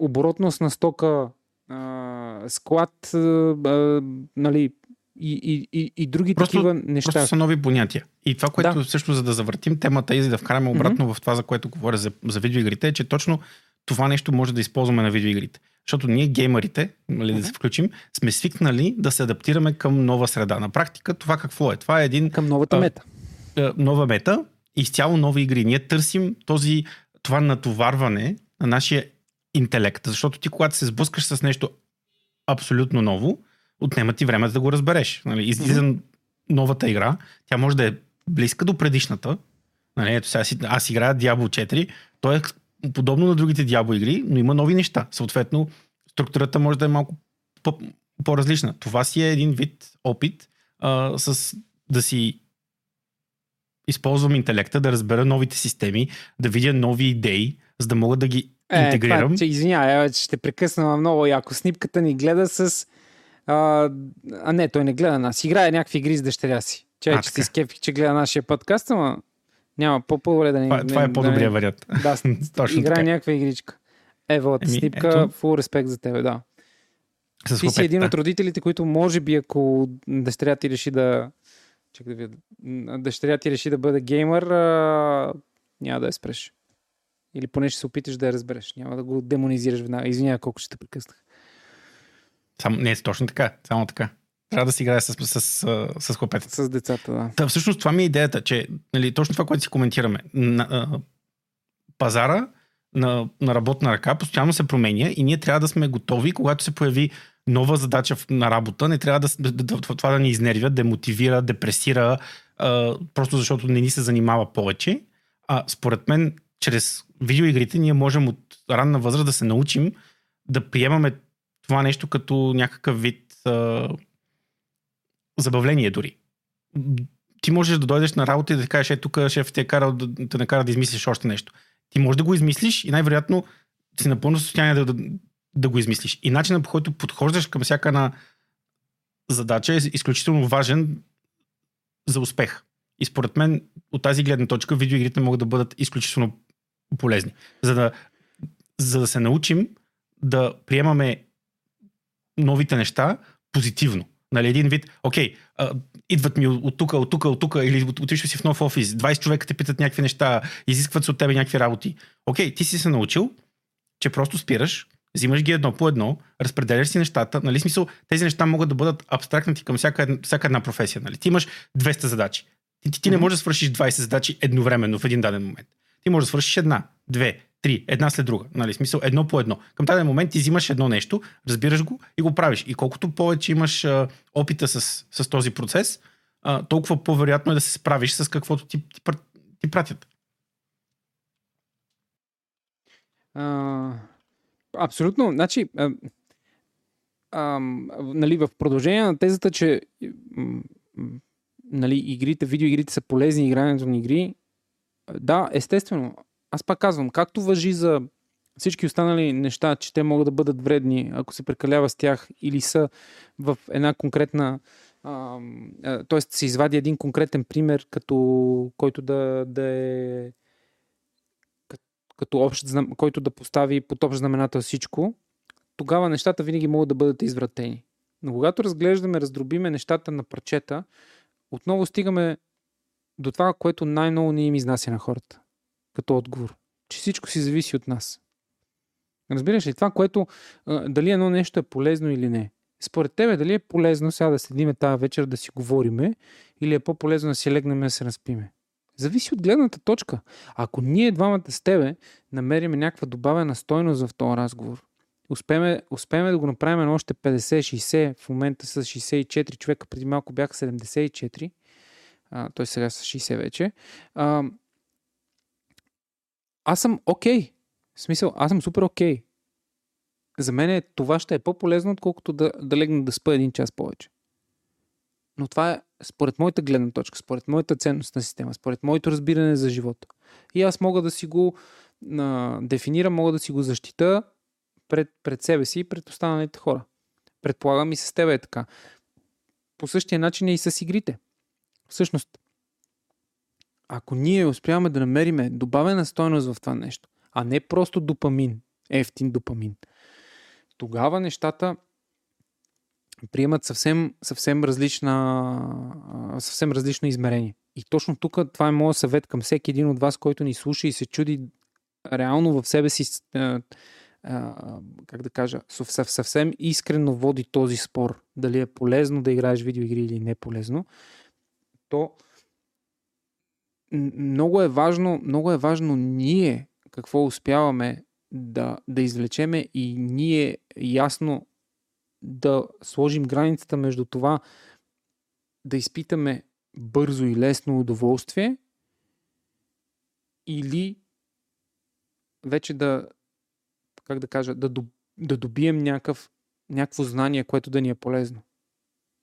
оборотност на стока, а, склад, а, нали, и, и, и, и други просто, такива неща. Просто са нови понятия. И това, което да. също за да завъртим темата и за да вкараме обратно mm-hmm. в това, за което говоря за, за видеоигрите, е, че точно това нещо може да използваме на видеоигрите. Защото ние, геймерите, нали, да се включим, сме свикнали да се адаптираме към нова среда. На практика това какво е? Това е един... Към новата мета. А, нова мета, изцяло нови игри. Ние търсим този, това натоварване на нашия интелект. Защото ти, когато се сблъскаш с нещо абсолютно ново, отнема ти време да го разбереш. Нали, излиза mm-hmm. новата игра, тя може да е близка до предишната. Нали, ето сега аз играя Diablo 4, той е подобно на другите Diablo игри, но има нови неща. Съответно, структурата може да е малко по-различна. Това си е един вид опит а, с да си използвам интелекта, да разбера новите системи, да видя нови идеи, за да мога да ги е, интегрирам. Това, че, извинявай, ще прекъсна много яко. Снимката ни гледа с... А, а не, той не гледа нас. Играе някакви игри с дъщеря си. Че, а, че си скепих, че гледа нашия подкаст, ама няма по-добре да не... Това, това е по-добрия да вариант. Да, Точно играе някаква игричка. Ево, от снимка, full респект за тебе, да. С ти си един от родителите, които може би ако дъщеря ти реши да... Чакай да видя. Дъщеря ти реши да бъде геймър, а... няма да я спреш. Или поне ще се опиташ да я разбереш. Няма да го демонизираш веднага. Извинявай колко ще те прекъснах. Само, не, точно така. Само така. Трябва да си играе с, с, с, с хлопетата. С децата, да. Та, всъщност това ми е идеята, че нали, точно това, което си коментираме. На, а, пазара на, на работна ръка постоянно се променя и ние трябва да сме готови, когато се появи нова задача на работа, не трябва да, да, да това да ни изнервя, демотивира, депресира, а, просто защото не ни се занимава повече. А според мен, чрез видеоигрите ние можем от ранна възраст да се научим да приемаме това нещо като някакъв вид а, забавление дори. Ти можеш да дойдеш на работа и да кажеш, е, тук шеф ти е карал да те накара да измислиш още нещо. Ти можеш да го измислиш и най-вероятно си напълно състояние да, да, да го измислиш. И начинът по който подхождаш към всяка една задача е изключително важен за успех. И според мен от тази гледна точка видеоигрите могат да бъдат изключително полезни. За да, за да се научим да приемаме новите неща позитивно Нали, един вид, окей, а, идват ми от тук, от тук, от тук, или отишъл си в нов офис, 20 човека те питат някакви неща, изискват се от тебе някакви работи. Окей, ти си се научил, че просто спираш, взимаш ги едно по едно, разпределяш си нещата, нали, смисъл, тези неща могат да бъдат абстрактнати към всяка, една, всяка една професия, нали. Ти имаш 200 задачи. Ти, ти, ти не можеш да свършиш 20 задачи едновременно в един даден момент. Ти можеш да свършиш една, две, три, една след друга. Нали, смисъл едно по едно. Към даден момент ти взимаш едно нещо, разбираш го и го правиш. И колкото повече имаш а, опита с, с този процес, а, толкова по-вероятно е да се справиш с каквото ти, ти, ти пратят. А, абсолютно. Значи, а, а, нали, в продължение на тезата, че нали, игрите, видеоигрите са полезни, игрането на игри, да, естествено. Аз пак казвам, както въжи за всички останали неща, че те могат да бъдат вредни, ако се прекалява с тях или са в една конкретна т.е. се извади един конкретен пример, като, който да, да е като общ, който да постави под общ знаменател всичко, тогава нещата винаги могат да бъдат извратени. Но когато разглеждаме, раздробиме нещата на парчета, отново стигаме до това, което най-много ни им изнася на хората. Като отговор. Че всичко си зависи от нас. Разбираш ли? Това, което дали едно нещо е полезно или не. Според тебе, дали е полезно сега да седиме тази вечер да си говориме или е по-полезно да си легнем да се разпиме? Зависи от гледната точка. Ако ние двамата с тебе намерим някаква добавена стойност в този разговор, успеме, успеме да го направим на още 50-60, в момента с 64 човека, преди малко бяха 74, а, той сега са 60 вече, а, аз съм окей. Okay. Смисъл, аз съм супер окей. Okay. За мен това ще е по-полезно, отколкото да, да легна да спа един час повече. Но това е според моята гледна точка, според моята ценностна система, според моето разбиране за живота. И аз мога да си го а, дефинирам, мога да си го защита пред, пред себе си и пред останалите хора. Предполагам и с теб е така. По същия начин е и с игрите. Всъщност, ако ние успяваме да намериме добавена стойност в това нещо, а не просто допамин, ефтин допамин, тогава нещата приемат съвсем, съвсем, различна, съвсем различно измерение. И точно тук това е моят съвет към всеки един от вас, който ни слуша и се чуди реално в себе си, как да кажа, съвсем искрено води този спор, дали е полезно да играеш видеоигри или не е полезно, то много е важно, много е важно ние какво успяваме да, да извлечеме и ние ясно да сложим границата между това да изпитаме бързо и лесно удоволствие или вече да, как да кажа, да, да добием някакъв, някакво знание, което да ни е полезно.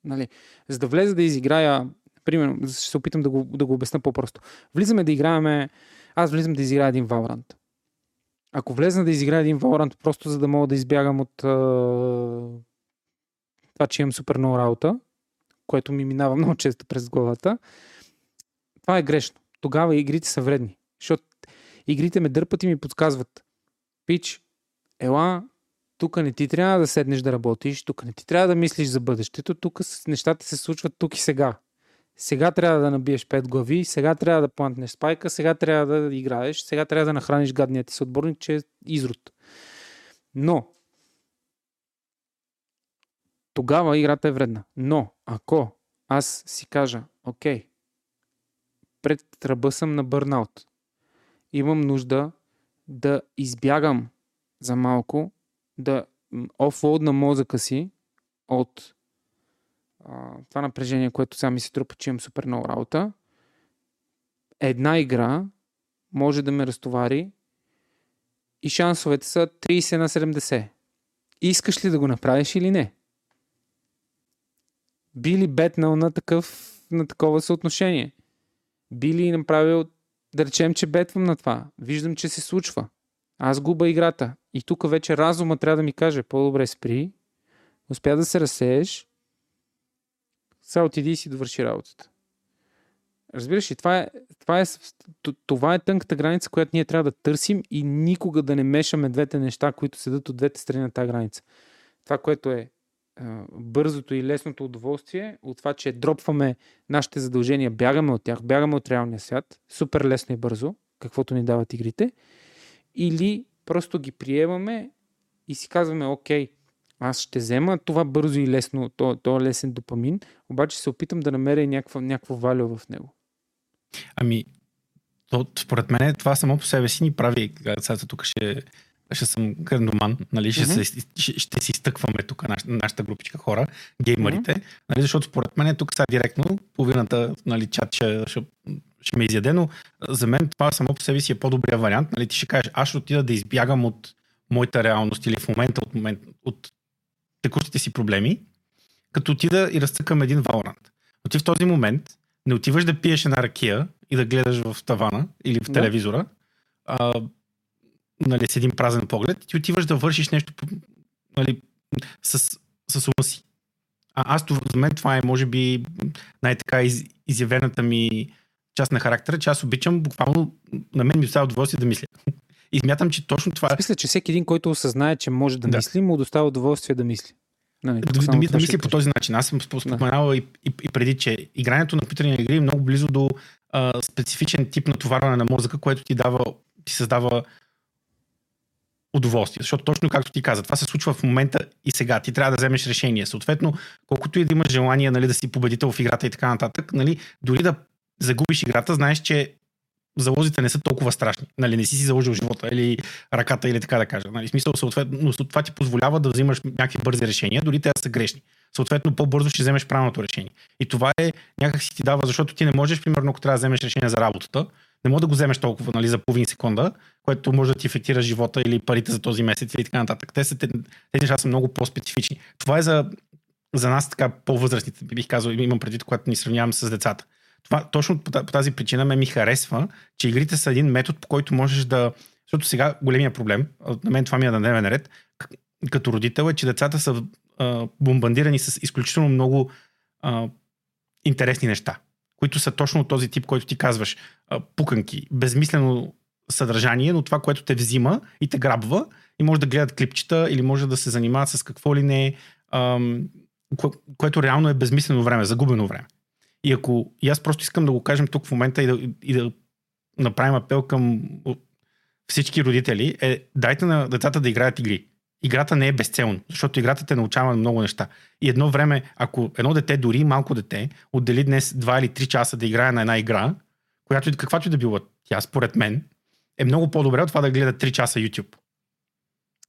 Нали? За да влезе да изиграя, примерно, ще се опитам да го, да го обясна по-просто. Влизаме да играеме, аз влизам да изиграя един Valorant. Ако влезна да изиграя един Valorant, просто за да мога да избягам от това, че имам супер много работа, което ми минава много често през главата, това е грешно. Тогава игрите са вредни. Защото игрите ме дърпат и ми подсказват. Пич, ела, тук не ти трябва да седнеш да работиш, тук не ти трябва да мислиш за бъдещето, тук нещата се случват тук и сега. Сега трябва да набиеш пет глави, сега трябва да плантнеш спайка, сега трябва да играеш, сега трябва да нахраниш гадният ти съотборник, че е изрод. Но, тогава играта е вредна. Но, ако аз си кажа, окей, пред тръба съм на бърнаут, имам нужда да избягам за малко, да офлоудна мозъка си от това напрежение, което сега ми се трупа, че имам супер много работа. Една игра може да ме разтовари и шансовете са 30 на 70. Искаш ли да го направиш или не? Би ли бетнал на, такъв, на такова съотношение? Би ли направил, да речем, че бетвам на това? Виждам, че се случва. Аз губа играта. И тук вече разума трябва да ми каже, по-добре спри, успя да се разсееш, сега отиди и си довърши работата. Разбираш ли, това е, това, е, това е тънката граница, която ние трябва да търсим и никога да не мешаме двете неща, които седат от двете страни на тази граница. Това, което е бързото и лесното удоволствие от това, че дропваме нашите задължения, бягаме от тях, бягаме от реалния свят, супер лесно и бързо, каквото ни дават игрите, или просто ги приемаме и си казваме, окей, аз ще взема това бързо и лесно, то, то лесен допамин, обаче се опитам да намеря някаква, някакво валю в него. Ами, то, според мен това само по себе си ни прави, сега тук ще, ще съм грандоман, нали, ще, mm-hmm. се, ще, ще си стъкваме тук наш, нашата групичка хора, геймерите, mm-hmm. нали, защото според мен тук сега директно половината нали, чат ще, ще, ще ме изяде, но за мен това само по себе си е по-добрия вариант. Нали, ти ще кажеш, аз ще отида да избягам от моята реалност или в момента от, момент, от текущите си проблеми, като отида и разцъкам един Valorant. Но ти в този момент не отиваш да пиеш една ракия и да гледаш в тавана или в телевизора, да. а, нали, с един празен поглед, ти отиваш да вършиш нещо нали, с, с ума си. А аз, за мен това е, може би, най-така из, изявената ми част на характера, че аз обичам буквално, на мен ми остава удоволствие да мисля. И смятам, че точно това... Аз мисля, че всеки един, който осъзнае, че може да, да. мисли, му достава удоволствие да мисли. Нали, да, да, да, мисли по този начин. Аз съм споменавал да. и, и, и преди, че игрането на компютърни игри е много близо до а, специфичен тип натоварване на мозъка, което ти дава, ти създава удоволствие. Защото точно както ти каза, това се случва в момента и сега. Ти трябва да вземеш решение. Съответно, колкото и да имаш желание нали, да си победител в играта и така нататък, нали, дори да загубиш играта, знаеш, че залозите не са толкова страшни. Нали, не си си заложил живота или ръката, или така да кажа. Нали, смисъл, съответно, но това ти позволява да взимаш някакви бързи решения, дори те са грешни. Съответно, по-бързо ще вземеш правилното решение. И това е някак си ти дава, защото ти не можеш, примерно, ако трябва да вземеш решение за работата, не може да го вземеш толкова нали, за половин секунда, което може да ти ефектира живота или парите за този месец и така нататък. Те, са, те, те неща са много по-специфични. Това е за, за нас така по-възрастните, бих казал, имам предвид, когато ни сравнявам с децата. Това, точно по, тази причина ме ми харесва, че игрите са един метод, по който можеш да... Защото сега големия проблем, на мен това ми е на дневен ред, като родител е, че децата са а, бомбандирани с изключително много а, интересни неща, които са точно този тип, който ти казваш. А, пуканки, безмислено съдържание, но това, което те взима и те грабва и може да гледат клипчета или може да се занимават с какво ли не, ам, кое, което реално е безмислено време, загубено време. И ако и аз просто искам да го кажем тук в момента и да, и да направим апел към всички родители, е дайте на децата да играят игри. Играта не е безцелно, защото играта те научава много неща. И едно време, ако едно дете, дори малко дете, отдели днес 2 или 3 часа да играе на една игра, която каквато и да била тя, според мен, е много по-добре от това да гледа 3 часа YouTube.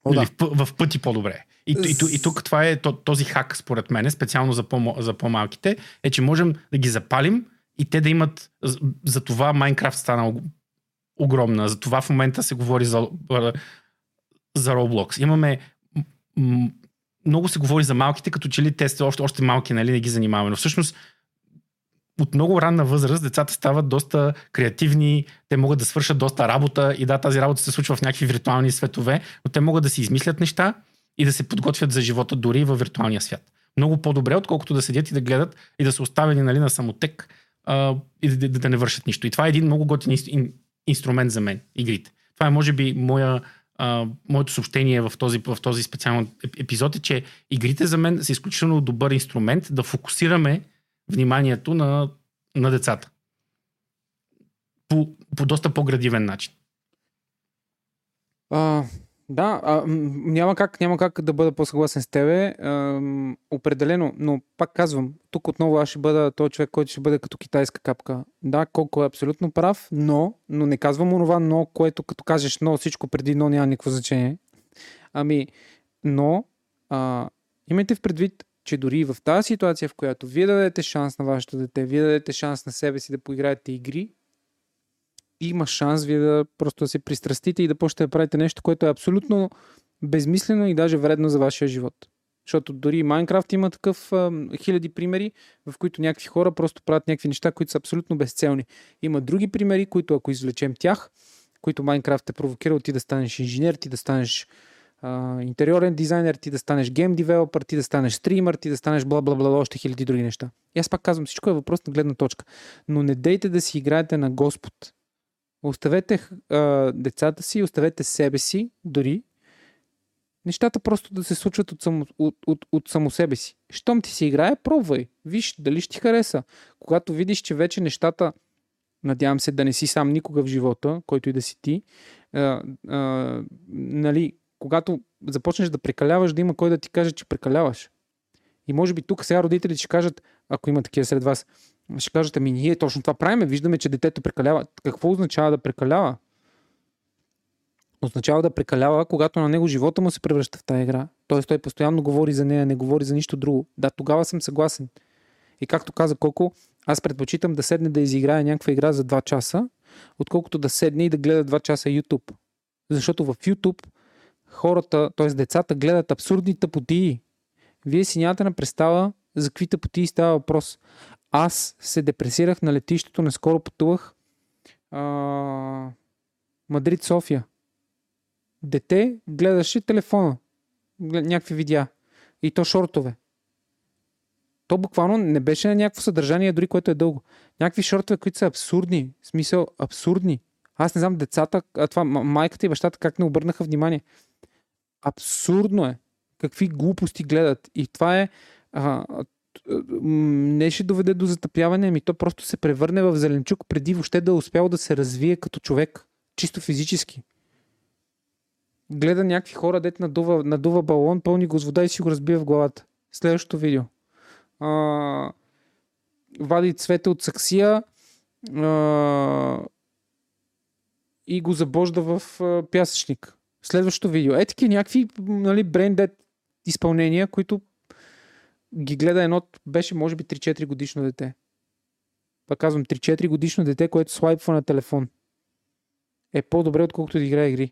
О, да. в, в пъти по-добре. И, и, и, и тук това е този хак, според мен, специално за, по, за по-малките, е, че можем да ги запалим и те да имат. За това Майнкрафт стана огромна. За това в момента се говори за, за Roblox. Имаме. Много се говори за малките, като че ли те са още, още малки, нали, не ги занимаваме. Но всъщност от много ранна възраст децата стават доста креативни, те могат да свършат доста работа и да, тази работа се случва в някакви виртуални светове, но те могат да си измислят неща и да се подготвят за живота дори във виртуалния свят. Много по-добре, отколкото да седят и да гледат и да са оставени нали, на самотек а, и да, да, да не вършат нищо. И това е един много готин инструмент за мен, игрите. Това е, може би, моя, а, моето съобщение в този, в този специален епизод е, че игрите за мен са изключително добър инструмент да фокусираме вниманието на, на децата. По, по доста по-градивен начин. А, да, а, няма, как, няма как да бъда по-съгласен с тебе. А, определено, но пак казвам, тук отново аз ще бъда този човек, който ще бъде като китайска капка. Да, колко е абсолютно прав, но, но не казвам онова но, което като кажеш но, всичко преди но няма никакво значение. Ами, но а, имайте в предвид, че дори в тази ситуация, в която вие дадете шанс на вашето дете, вие дадете шанс на себе си да поиграете игри, има шанс вие да просто да се пристрастите и да почнете да правите нещо, което е абсолютно безмислено и даже вредно за вашия живот. Защото дори Майнкрафт има такъв а, хиляди примери, в които някакви хора просто правят някакви неща, които са абсолютно безцелни. Има други примери, които ако извлечем тях, които Майнкрафт е провокирал ти да станеш инженер, ти да станеш интериорен дизайнер, ти да станеш гейм девелопър, ти да станеш стример, ти да станеш бла бла бла, още хиляди други неща. И аз пак казвам, всичко е въпрос на гледна точка. Но не дейте да си играете на Господ. Оставете а, децата си, оставете себе си, дори Нещата просто да се случват от само, от, от, от само себе си. Щом ти се играе, пробвай. Виж дали ще ти хареса. Когато видиш, че вече нещата, надявам се да не си сам никога в живота, който и да си ти, а, а, нали, когато започнеш да прекаляваш, да има кой да ти каже, че прекаляваш. И може би тук сега родителите ще кажат, ако има такива сред вас, ще кажат, ами ние точно това правиме, виждаме, че детето прекалява. Какво означава да прекалява? Означава да прекалява, когато на него живота му се превръща в тази игра. Тоест той постоянно говори за нея, не говори за нищо друго. Да, тогава съм съгласен. И както каза Коко, аз предпочитам да седне да изиграе някаква игра за 2 часа, отколкото да седне и да гледа 2 часа YouTube. Защото в YouTube хората, т.е. децата гледат абсурдни тъпотии. Вие си нямате на представа за какви тъпотии става въпрос. Аз се депресирах на летището, наскоро пътувах а... Мадрид-София. Дете гледаше телефона. Някакви видеа. И то шортове. То буквално не беше на някакво съдържание, дори което е дълго. Някакви шортове, които са абсурдни. В смисъл, абсурдни. Аз не знам децата, а това майката и бащата как не обърнаха внимание. Абсурдно е. Какви глупости гледат. И това е а, не ще доведе до затъпяване, ами то просто се превърне в зеленчук преди въобще да е успял да се развие като човек. Чисто физически. Гледа някакви хора, дет надува, надува балон, пълни го с вода и си го разбива в главата. Следващото видео. А, вади цвете от саксия а, и го забожда в пясъчник. Следващото видео. Е таки някакви нали, брендет изпълнения, които ги гледа едно, беше може би 3-4 годишно дете. Пак казвам, 3-4 годишно дете, което слайпва на телефон. Е по-добре, отколкото да играе игри.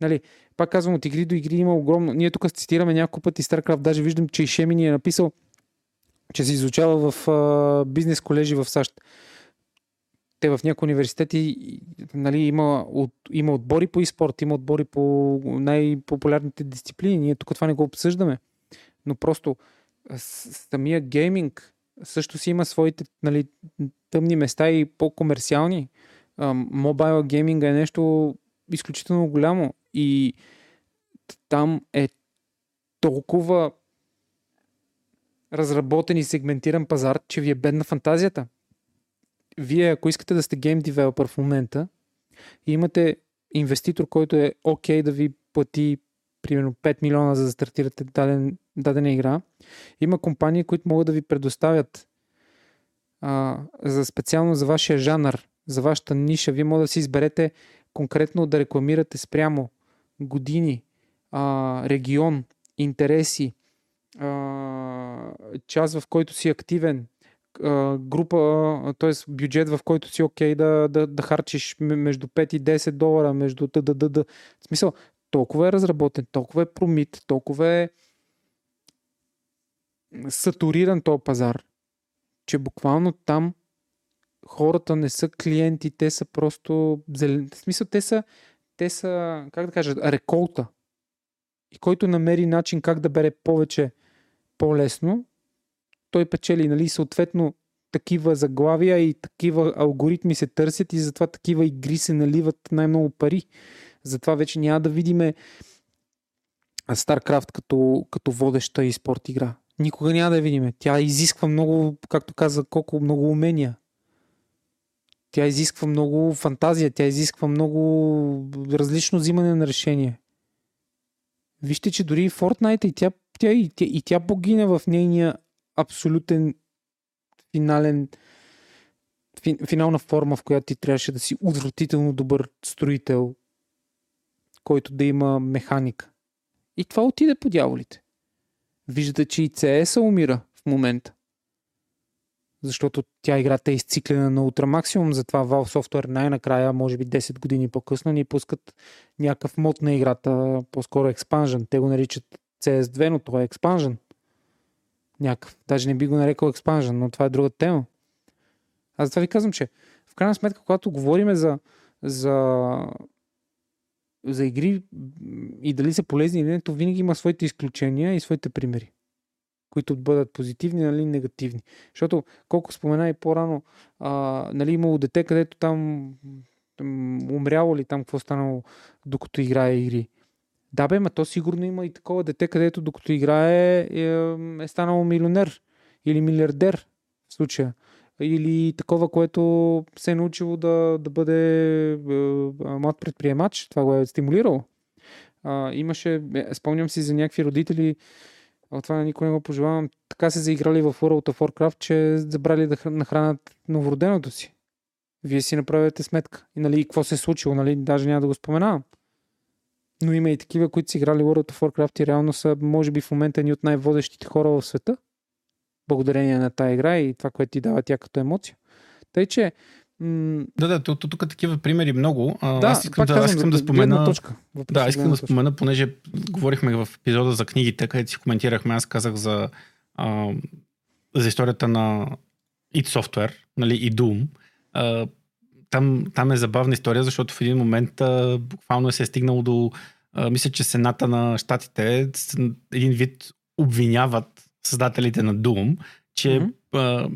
Нали, пак казвам, от игри до игри има огромно. Ние тук цитираме няколко пъти StarCraft, даже виждам, че и Шеми ни е написал, че се изучава в а, бизнес колежи в САЩ. Те в някои университети нали, има, от, има отбори по e-спорт, има отбори по най-популярните дисциплини. Ние тук това не го обсъждаме но просто самия гейминг също си има своите нали, тъмни места и по-комерциални. Мобайл гейминга е нещо изключително голямо и там е толкова разработен и сегментиран пазар, че ви е бедна фантазията. Вие, ако искате да сте гейм девелопър в момента и имате инвеститор, който е окей okay да ви плати примерно 5 милиона за да стартирате даден, дадена игра. Има компании, които могат да ви предоставят а, за специално за вашия жанр, за вашата ниша. Вие може да си изберете конкретно да рекламирате спрямо години, а, регион, интереси, а, час в който си активен, група, т.е. бюджет в който си окей okay да, да, да харчиш между 5 и 10 долара, между да, да, да, да. В смисъл, толкова е разработен, толкова е промит, толкова е сатуриран този пазар, че буквално там хората не са клиенти, те са просто зелен... В смисъл, те са, те са, как да кажа, реколта. И който намери начин как да бере повече по-лесно, той печели, нали, съответно такива заглавия и такива алгоритми се търсят и затова такива игри се наливат най-много пари. Затова вече няма да видиме StarCraft като, като водеща и спорт игра. Никога няма да я видиме. Тя изисква много, както каза колко много умения. Тя изисква много фантазия, тя изисква много различно взимане на решение. Вижте, че дори Fortnite и тя, тя, и, тя, и тя погина в нейния абсолютен финален финална форма, в която ти трябваше да си отвратително добър строител, който да има механика. И това отиде по дяволите. Виждате, че и CS умира в момента. Защото тя играта е изциклена на ултра максимум, затова Valve Software най-накрая, може би 10 години по-късно, ни пускат някакъв мод на играта, по-скоро експанжен. Те го наричат CS2, но това е експанжен. Някакъв. Даже не би го нарекал експанжен, но това е друга тема. Аз затова ви казвам, че в крайна сметка, когато говорим за, за за игри и дали са полезни или не, то винаги има своите изключения и своите примери, които бъдат позитивни, нали, негативни. Защото, колко спомена и по-рано, а, нали, имало дете, където там, там умряло ли там, какво станало, докато играе игри. Да бе, ма то сигурно има и такова дете, където докато играе е, е станало милионер или милиардер в случая. Или такова, което се е научило да, да бъде е, млад предприемач. Това го е стимулирало. А, имаше, е, спомням си за някакви родители, от това никой не го пожелавам, така се заиграли в World of Warcraft, че забрали да нахранят новороденото си. Вие си направете сметка. И нали, какво се е случило, нали, даже няма да го споменавам. Но има и такива, които си играли World of Warcraft и реално са, може би в момента ни от най-водещите хора в света. Благодарение на тази игра и това, което ти дава тя като емоция. Тъй, че м- да, да, тук, тук такива примери много. Да, аз искам да, аз искам да, да спомена. Точка, да, искам да спомена, понеже говорихме в епизода за книгите, където си коментирахме, аз казах за, а, за историята на id Software, нали, и Doom. А, там, там е забавна история, защото в един момент а, буквално се е стигнало до, а, мисля, че Сената на щатите един вид обвиняват създателите на Doom, че mm-hmm. а,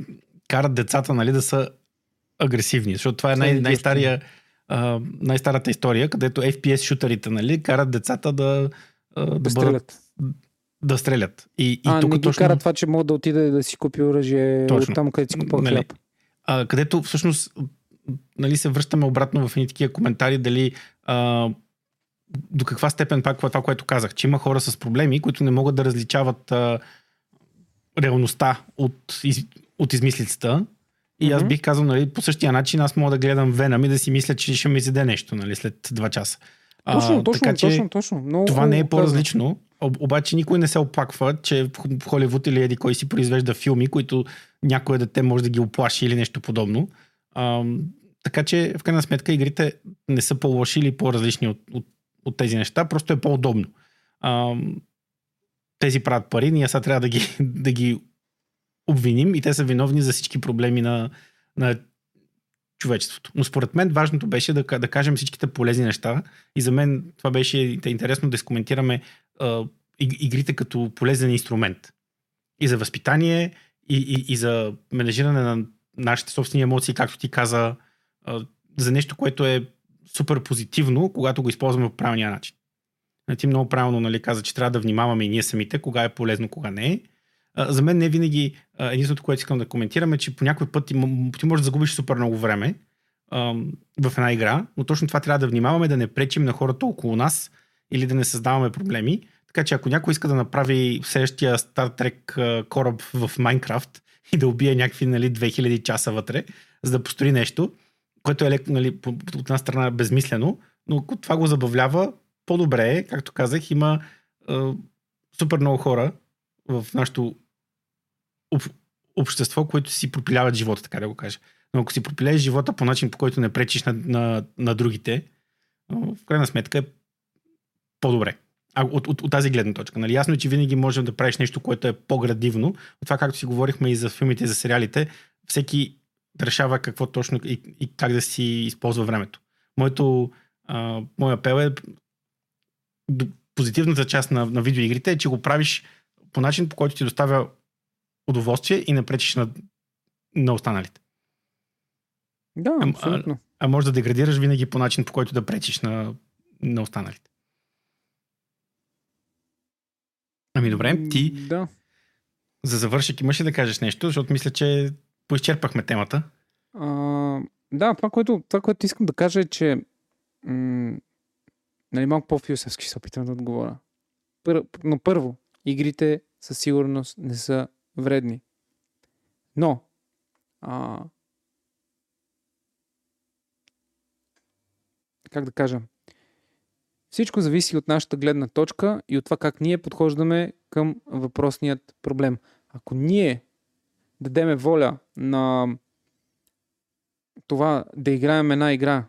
карат децата нали, да са агресивни, защото това е най- най-стария, а, най-старата история, където FPS шутерите нали, карат децата да, а, да, да стрелят. Бъдат, да стрелят. И, и а, тук не ги точно... кара това, че мога да отиде да си купи оръжие точно. там, където си купува нали, хляб. А, където всъщност нали, се връщаме обратно в едни такива коментари, дали а, до каква степен пак това, което казах, че има хора с проблеми, които не могат да различават а, реалността от, из, от измислицата. И mm-hmm. аз бих казал, нали, по същия начин аз мога да гледам Венам и да си мисля, че ще ми изяде нещо нали, след два часа. Точно, а, точно, така, че точно, точно. Много това не е по-различно. Обаче никой не се опаква, че в Холивуд или еди кой си произвежда филми, които някое дете може да ги оплаши или нещо подобно. А, така че, в крайна сметка, игрите не са по-лоши или по-различни от, от, от тези неща, просто е по-удобно. А, тези правят пари, ние сега трябва да ги, да ги обвиним и те са виновни за всички проблеми на, на човечеството. Но според мен важното беше да, да кажем всичките полезни неща и за мен това беше интересно да изкоментираме а, игрите като полезен инструмент. И за възпитание, и, и, и за менежиране на нашите собствени емоции, както ти каза, за нещо, което е супер позитивно, когато го използваме по правилния начин. Ти много правилно нали, каза, че трябва да внимаваме и ние самите, кога е полезно, кога не е. За мен не е винаги единственото, което искам да коментираме, че по някой път ти, ти можеш да загубиш супер много време в една игра, но точно това трябва да внимаваме, да не пречим на хората около нас или да не създаваме проблеми. Така че ако някой иска да направи следващия Star Trek кораб в Майнкрафт и да убие някакви нали, 2000 часа вътре, за да построи нещо, което е нали, от една страна безмислено, но ако това го забавлява, по-добре е, както казах, има е, супер много хора в нашото об, общество, които си пропиляват живота, така да го кажа. Но ако си пропилееш живота по начин, по който не пречиш на, на, на другите, в крайна сметка е по-добре. А, от, от, от тази гледна точка. Нали? Ясно е, че винаги можем да правиш нещо, което е по-градивно. От това, както си говорихме и за филмите и за сериалите, всеки решава какво точно и, и как да си използва времето. Моето, а, моя апел е позитивната част на, на видеоигрите е, че го правиш по начин, по който ти доставя удоволствие и не пречиш на, на останалите. Да, абсолютно. А, а може да деградираш винаги по начин, по който да пречиш на, на останалите. Ами добре, ти да. за завършик имаш ли да кажеш нещо, защото мисля, че поизчерпахме темата. А, да, това което, това, което искам да кажа е, че м- нали, малко по-философски се опитам да отговоря. Пър, но първо, игрите със сигурност не са вредни. Но, а, как да кажа, всичко зависи от нашата гледна точка и от това как ние подхождаме към въпросният проблем. Ако ние дадеме воля на това да играем една игра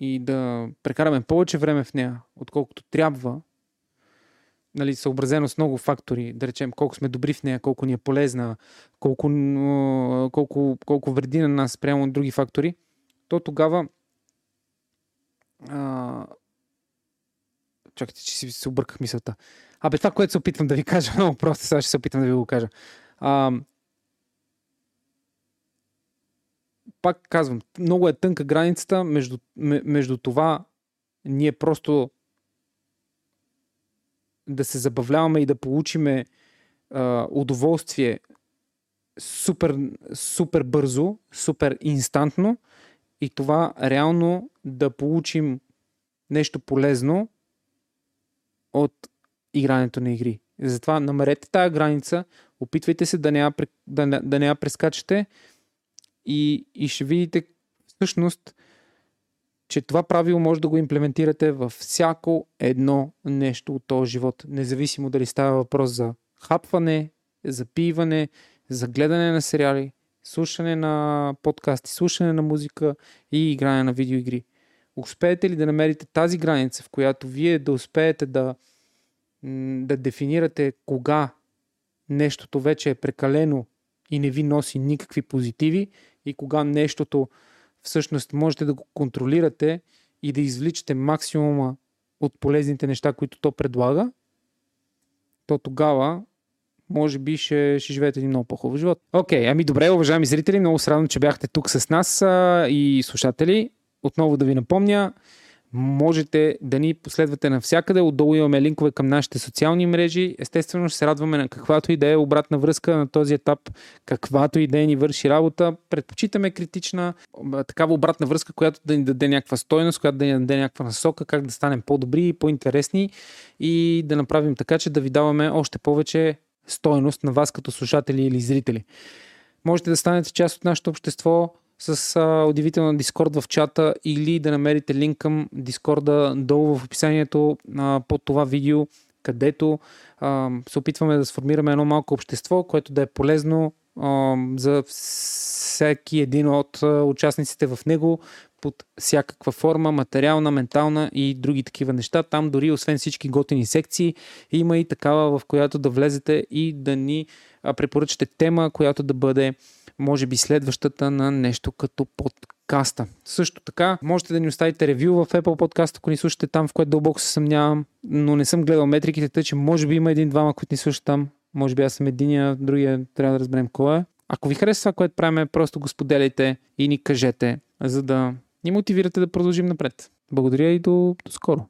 и да прекараме повече време в нея, отколкото трябва, нали, съобразено с много фактори, да речем колко сме добри в нея, колко ни е полезна, колко, колко, колко вреди на нас прямо от други фактори, то тогава а... чакайте, че си се обърках мисълта. Абе, това, което се опитвам да ви кажа, много просто, сега ще се опитам да ви го кажа. А, пак казвам, много е тънка границата между, между това ние просто да се забавляваме и да получиме а, удоволствие супер, супер бързо, супер инстантно и това реално да получим нещо полезно от игрането на игри. Затова намерете тази граница, опитвайте се да не я, да, да не я прескачате и, и ще видите всъщност, че това правило може да го имплементирате във всяко едно нещо от този живот. Независимо дали става въпрос за хапване, за пиване, за гледане на сериали, слушане на подкасти, слушане на музика и игране на видеоигри. Успеете ли да намерите тази граница, в която вие да успеете да, да дефинирате кога нещото вече е прекалено и не ви носи никакви позитиви и кога нещото всъщност можете да го контролирате и да извличате максимума от полезните неща, които то предлага, то тогава може би ще, ще живеете един много по-хубав живот. Окей, okay, ами добре, уважаеми зрители, много се радвам, че бяхте тук с нас а, и слушатели. Отново да ви напомня, можете да ни последвате навсякъде. Отдолу имаме линкове към нашите социални мрежи. Естествено, ще се радваме на каквато и да е обратна връзка на този етап, каквато и да е ни върши работа. Предпочитаме критична, такава обратна връзка, която да ни даде някаква стойност, която да ни даде някаква насока, как да станем по-добри и по-интересни и да направим така, че да ви даваме още повече стойност на вас като слушатели или зрители. Можете да станете част от нашето общество с а, удивителна Дискорд в чата или да намерите линк към Дискорда долу в описанието а, под това видео, където а, се опитваме да сформираме едно малко общество, което да е полезно а, за всеки един от а, участниците в него под всякаква форма, материална, ментална и други такива неща. Там дори освен всички готини секции, има и такава, в която да влезете и да ни препоръчате тема, която да бъде може би следващата на нещо като подкаста. Също така, можете да ни оставите ревю в Apple Podcast, ако ни слушате там, в което дълбоко се съмнявам, но не съм гледал метриките, тъй че може би има един-двама, които ни слушат там. Може би аз съм единия, другия трябва да разберем кой е. Ако ви харесва това, което правим, просто го споделяйте и ни кажете, за да ни мотивирате да продължим напред. Благодаря и до, до скоро.